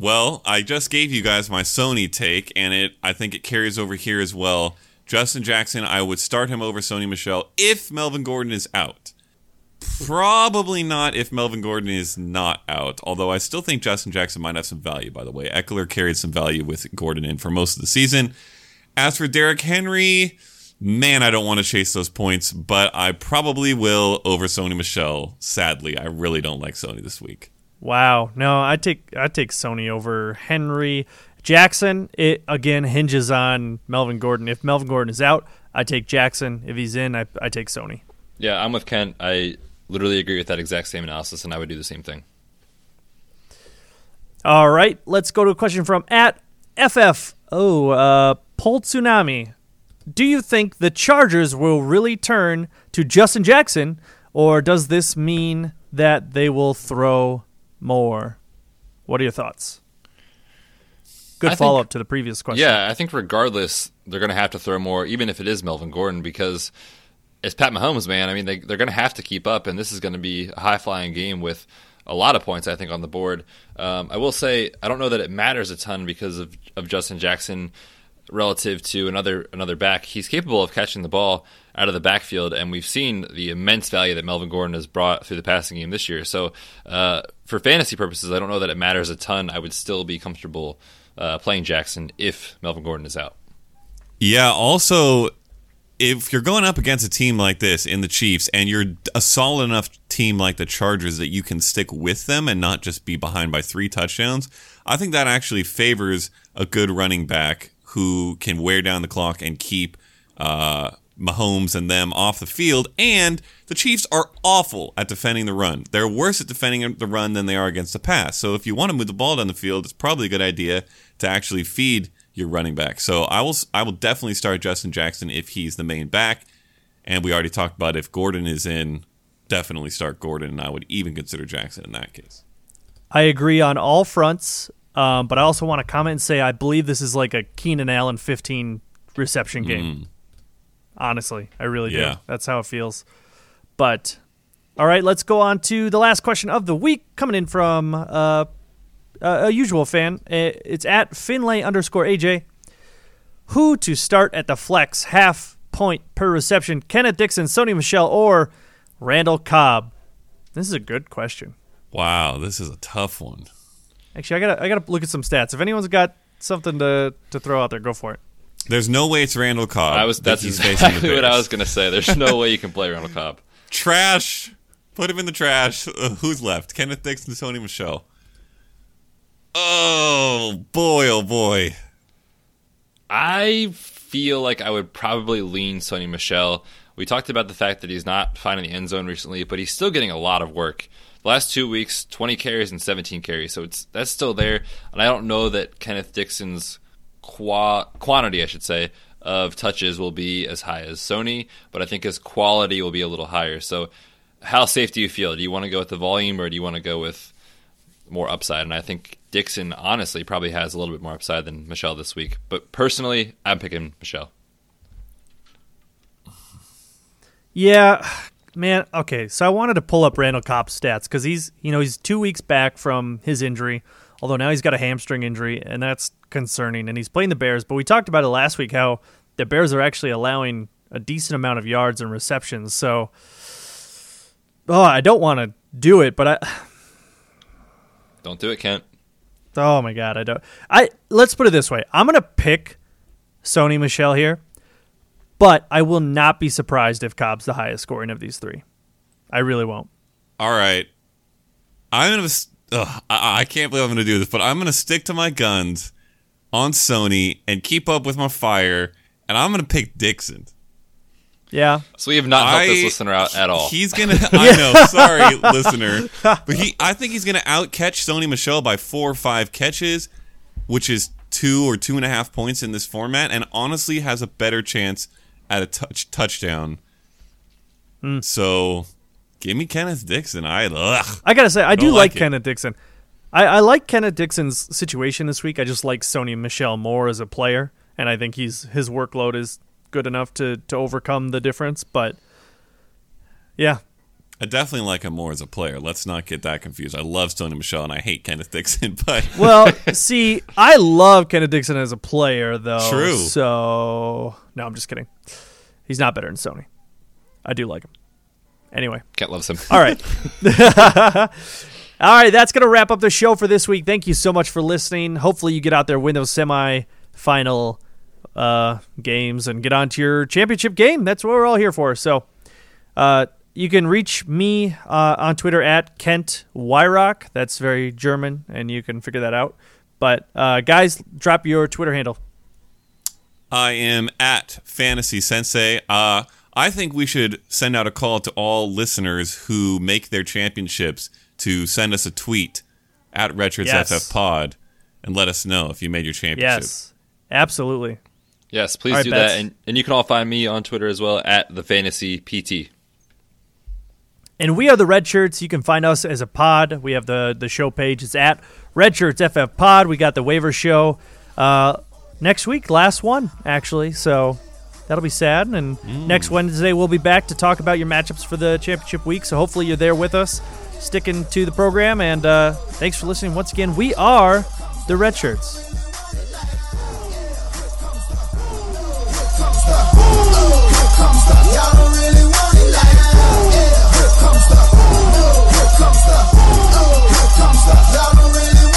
Well, I just gave you guys my Sony take, and it I think it carries over here as well. Justin Jackson, I would start him over Sony Michel if Melvin Gordon is out. Probably not if Melvin Gordon is not out, although I still think Justin Jackson might have some value, by the way. Ekeler carried some value with Gordon in for most of the season. As for Derrick Henry, man, I don't want to chase those points, but I probably will over Sony Michel. Sadly, I really don't like Sony this week. Wow. No, I take I take Sony over Henry. Jackson, it again hinges on Melvin Gordon. If Melvin Gordon is out, I take Jackson. If he's in, I, I take Sony. Yeah, I'm with Kent. I literally agree with that exact same analysis, and I would do the same thing. All right, let's go to a question from at FF. Oh, uh, Pol Tsunami. Do you think the Chargers will really turn to Justin Jackson, or does this mean that they will throw more? What are your thoughts? Good I think- follow up to the previous question. Yeah, I think regardless, they're going to have to throw more, even if it is Melvin Gordon, because it's Pat Mahomes, man. I mean, they, they're going to have to keep up, and this is going to be a high flying game with a lot of points, I think, on the board. Um, I will say, I don't know that it matters a ton because of, of Justin Jackson relative to another another back. He's capable of catching the ball out of the backfield, and we've seen the immense value that Melvin Gordon has brought through the passing game this year. So, uh, for fantasy purposes, I don't know that it matters a ton. I would still be comfortable uh, playing Jackson if Melvin Gordon is out. Yeah, also if you're going up against a team like this in the Chiefs and you're a solid enough team like the Chargers that you can stick with them and not just be behind by three touchdowns, I think that actually favors a good running back who can wear down the clock and keep uh, Mahomes and them off the field. And the Chiefs are awful at defending the run. They're worse at defending the run than they are against the pass. So if you want to move the ball down the field, it's probably a good idea to actually feed your running back. So I will I will definitely start Justin Jackson if he's the main back. And we already talked about if Gordon is in, definitely start Gordon. And I would even consider Jackson in that case. I agree on all fronts, um, but I also want to comment and say I believe this is like a Keenan Allen 15 reception game. Honestly, I really do. That's how it feels. But all right, let's go on to the last question of the week, coming in from uh, a usual fan. Uh, It's at Finlay underscore AJ. Who to start at the flex half point per reception? Kenneth Dixon, Sony Michel, or Randall Cobb? This is a good question. Wow, this is a tough one. Actually, I gotta I gotta look at some stats. If anyone's got something to to throw out there, go for it. There's no way it's Randall Cobb. I was that's he's facing the exactly what I was gonna say. There's no way you can play Randall Cobb. Trash. Put him in the trash. Uh, who's left? Kenneth Dixon, Sony Michel. Oh boy, oh boy. I feel like I would probably lean Sony Michel. We talked about the fact that he's not finding the end zone recently, but he's still getting a lot of work. Last two weeks, 20 carries and 17 carries, so it's that's still there. And I don't know that Kenneth Dixon's qua- quantity, I should say, of touches will be as high as Sony, but I think his quality will be a little higher. So, how safe do you feel? Do you want to go with the volume, or do you want to go with more upside? And I think Dixon, honestly, probably has a little bit more upside than Michel this week. But personally, I'm picking Michel. Yeah, man. Okay, so I wanted to pull up Randall Cobb's stats because he's you know he's two weeks back from his injury, although now he's got a hamstring injury, and that's concerning. And he's playing the Bears, but we talked about it last week how the Bears are actually allowing a decent amount of yards and receptions. So, oh, I don't want to do it, but I. Don't do it, Kent. Oh my god, I don't. I let's put it this way: I'm gonna pick Sony Michel here, but I will not be surprised if Cobb's the highest scoring of these three. I really won't. All right. I'm gonna. Ugh, I, I can't believe I'm gonna do this, but I'm gonna stick to my guns on Sony and keep up with my fire, and I'm gonna pick Dixon. Yeah, So we have not helped this listener out at all. He's gonna. I know. Sorry, listener, but he. I think he's gonna out catch Sony Michel by four or five catches, which is two or two and a half points in this format, and honestly has a better chance at a touch touchdown. Hmm. So, give me Kenneth Dixon. I ugh. I gotta say I do like, like. Kenneth Dixon. I, I like Kenneth Dixon's situation this week. I just like Sony Michel more as a player, and I think he's his workload is good enough to to overcome the difference. But yeah, I definitely like him more as a player. Let's not get that confused. I love Sony Michel and I hate Kenneth Dixon, but Well, see, I love Kenneth Dixon as a player, though. True. So no, I'm just kidding. He's not better than Sony. I do like him. Anyway, Kent loves him. all right. all right, that's going to wrap up the show for this week. Thank you so much for listening. Hopefully, you get out there, win those semi final uh, games, and get on to your championship game. That's what we're all here for. So, uh, you can reach me uh, on Twitter at Kent Weyrauch. That's very German, and you can figure that out. But, uh, guys, drop your Twitter handle. I am at Fantasy Sensei. Uh, I think we should send out a call to all listeners who make their championships to send us a tweet at Redshirts Yes. FF Pod and let us know if you made your championship. Yes, absolutely. Yes, please All right, do Betz. that. And, and you can all find me on Twitter as well at the Fantasy PT. And we are the Redshirts. You can find us as a pod. We have the the show page. It's at Redshirts FF Pod. We got the waiver show uh, next week, last one actually. So that'll be sad. And next Wednesday we'll be back to talk about your matchups for the championship week. So hopefully you're there with us, sticking to the program. And uh, thanks for listening once again. We are the Red Shirts. Here comes the, comes the, here comes the, here comes the, y'all don't really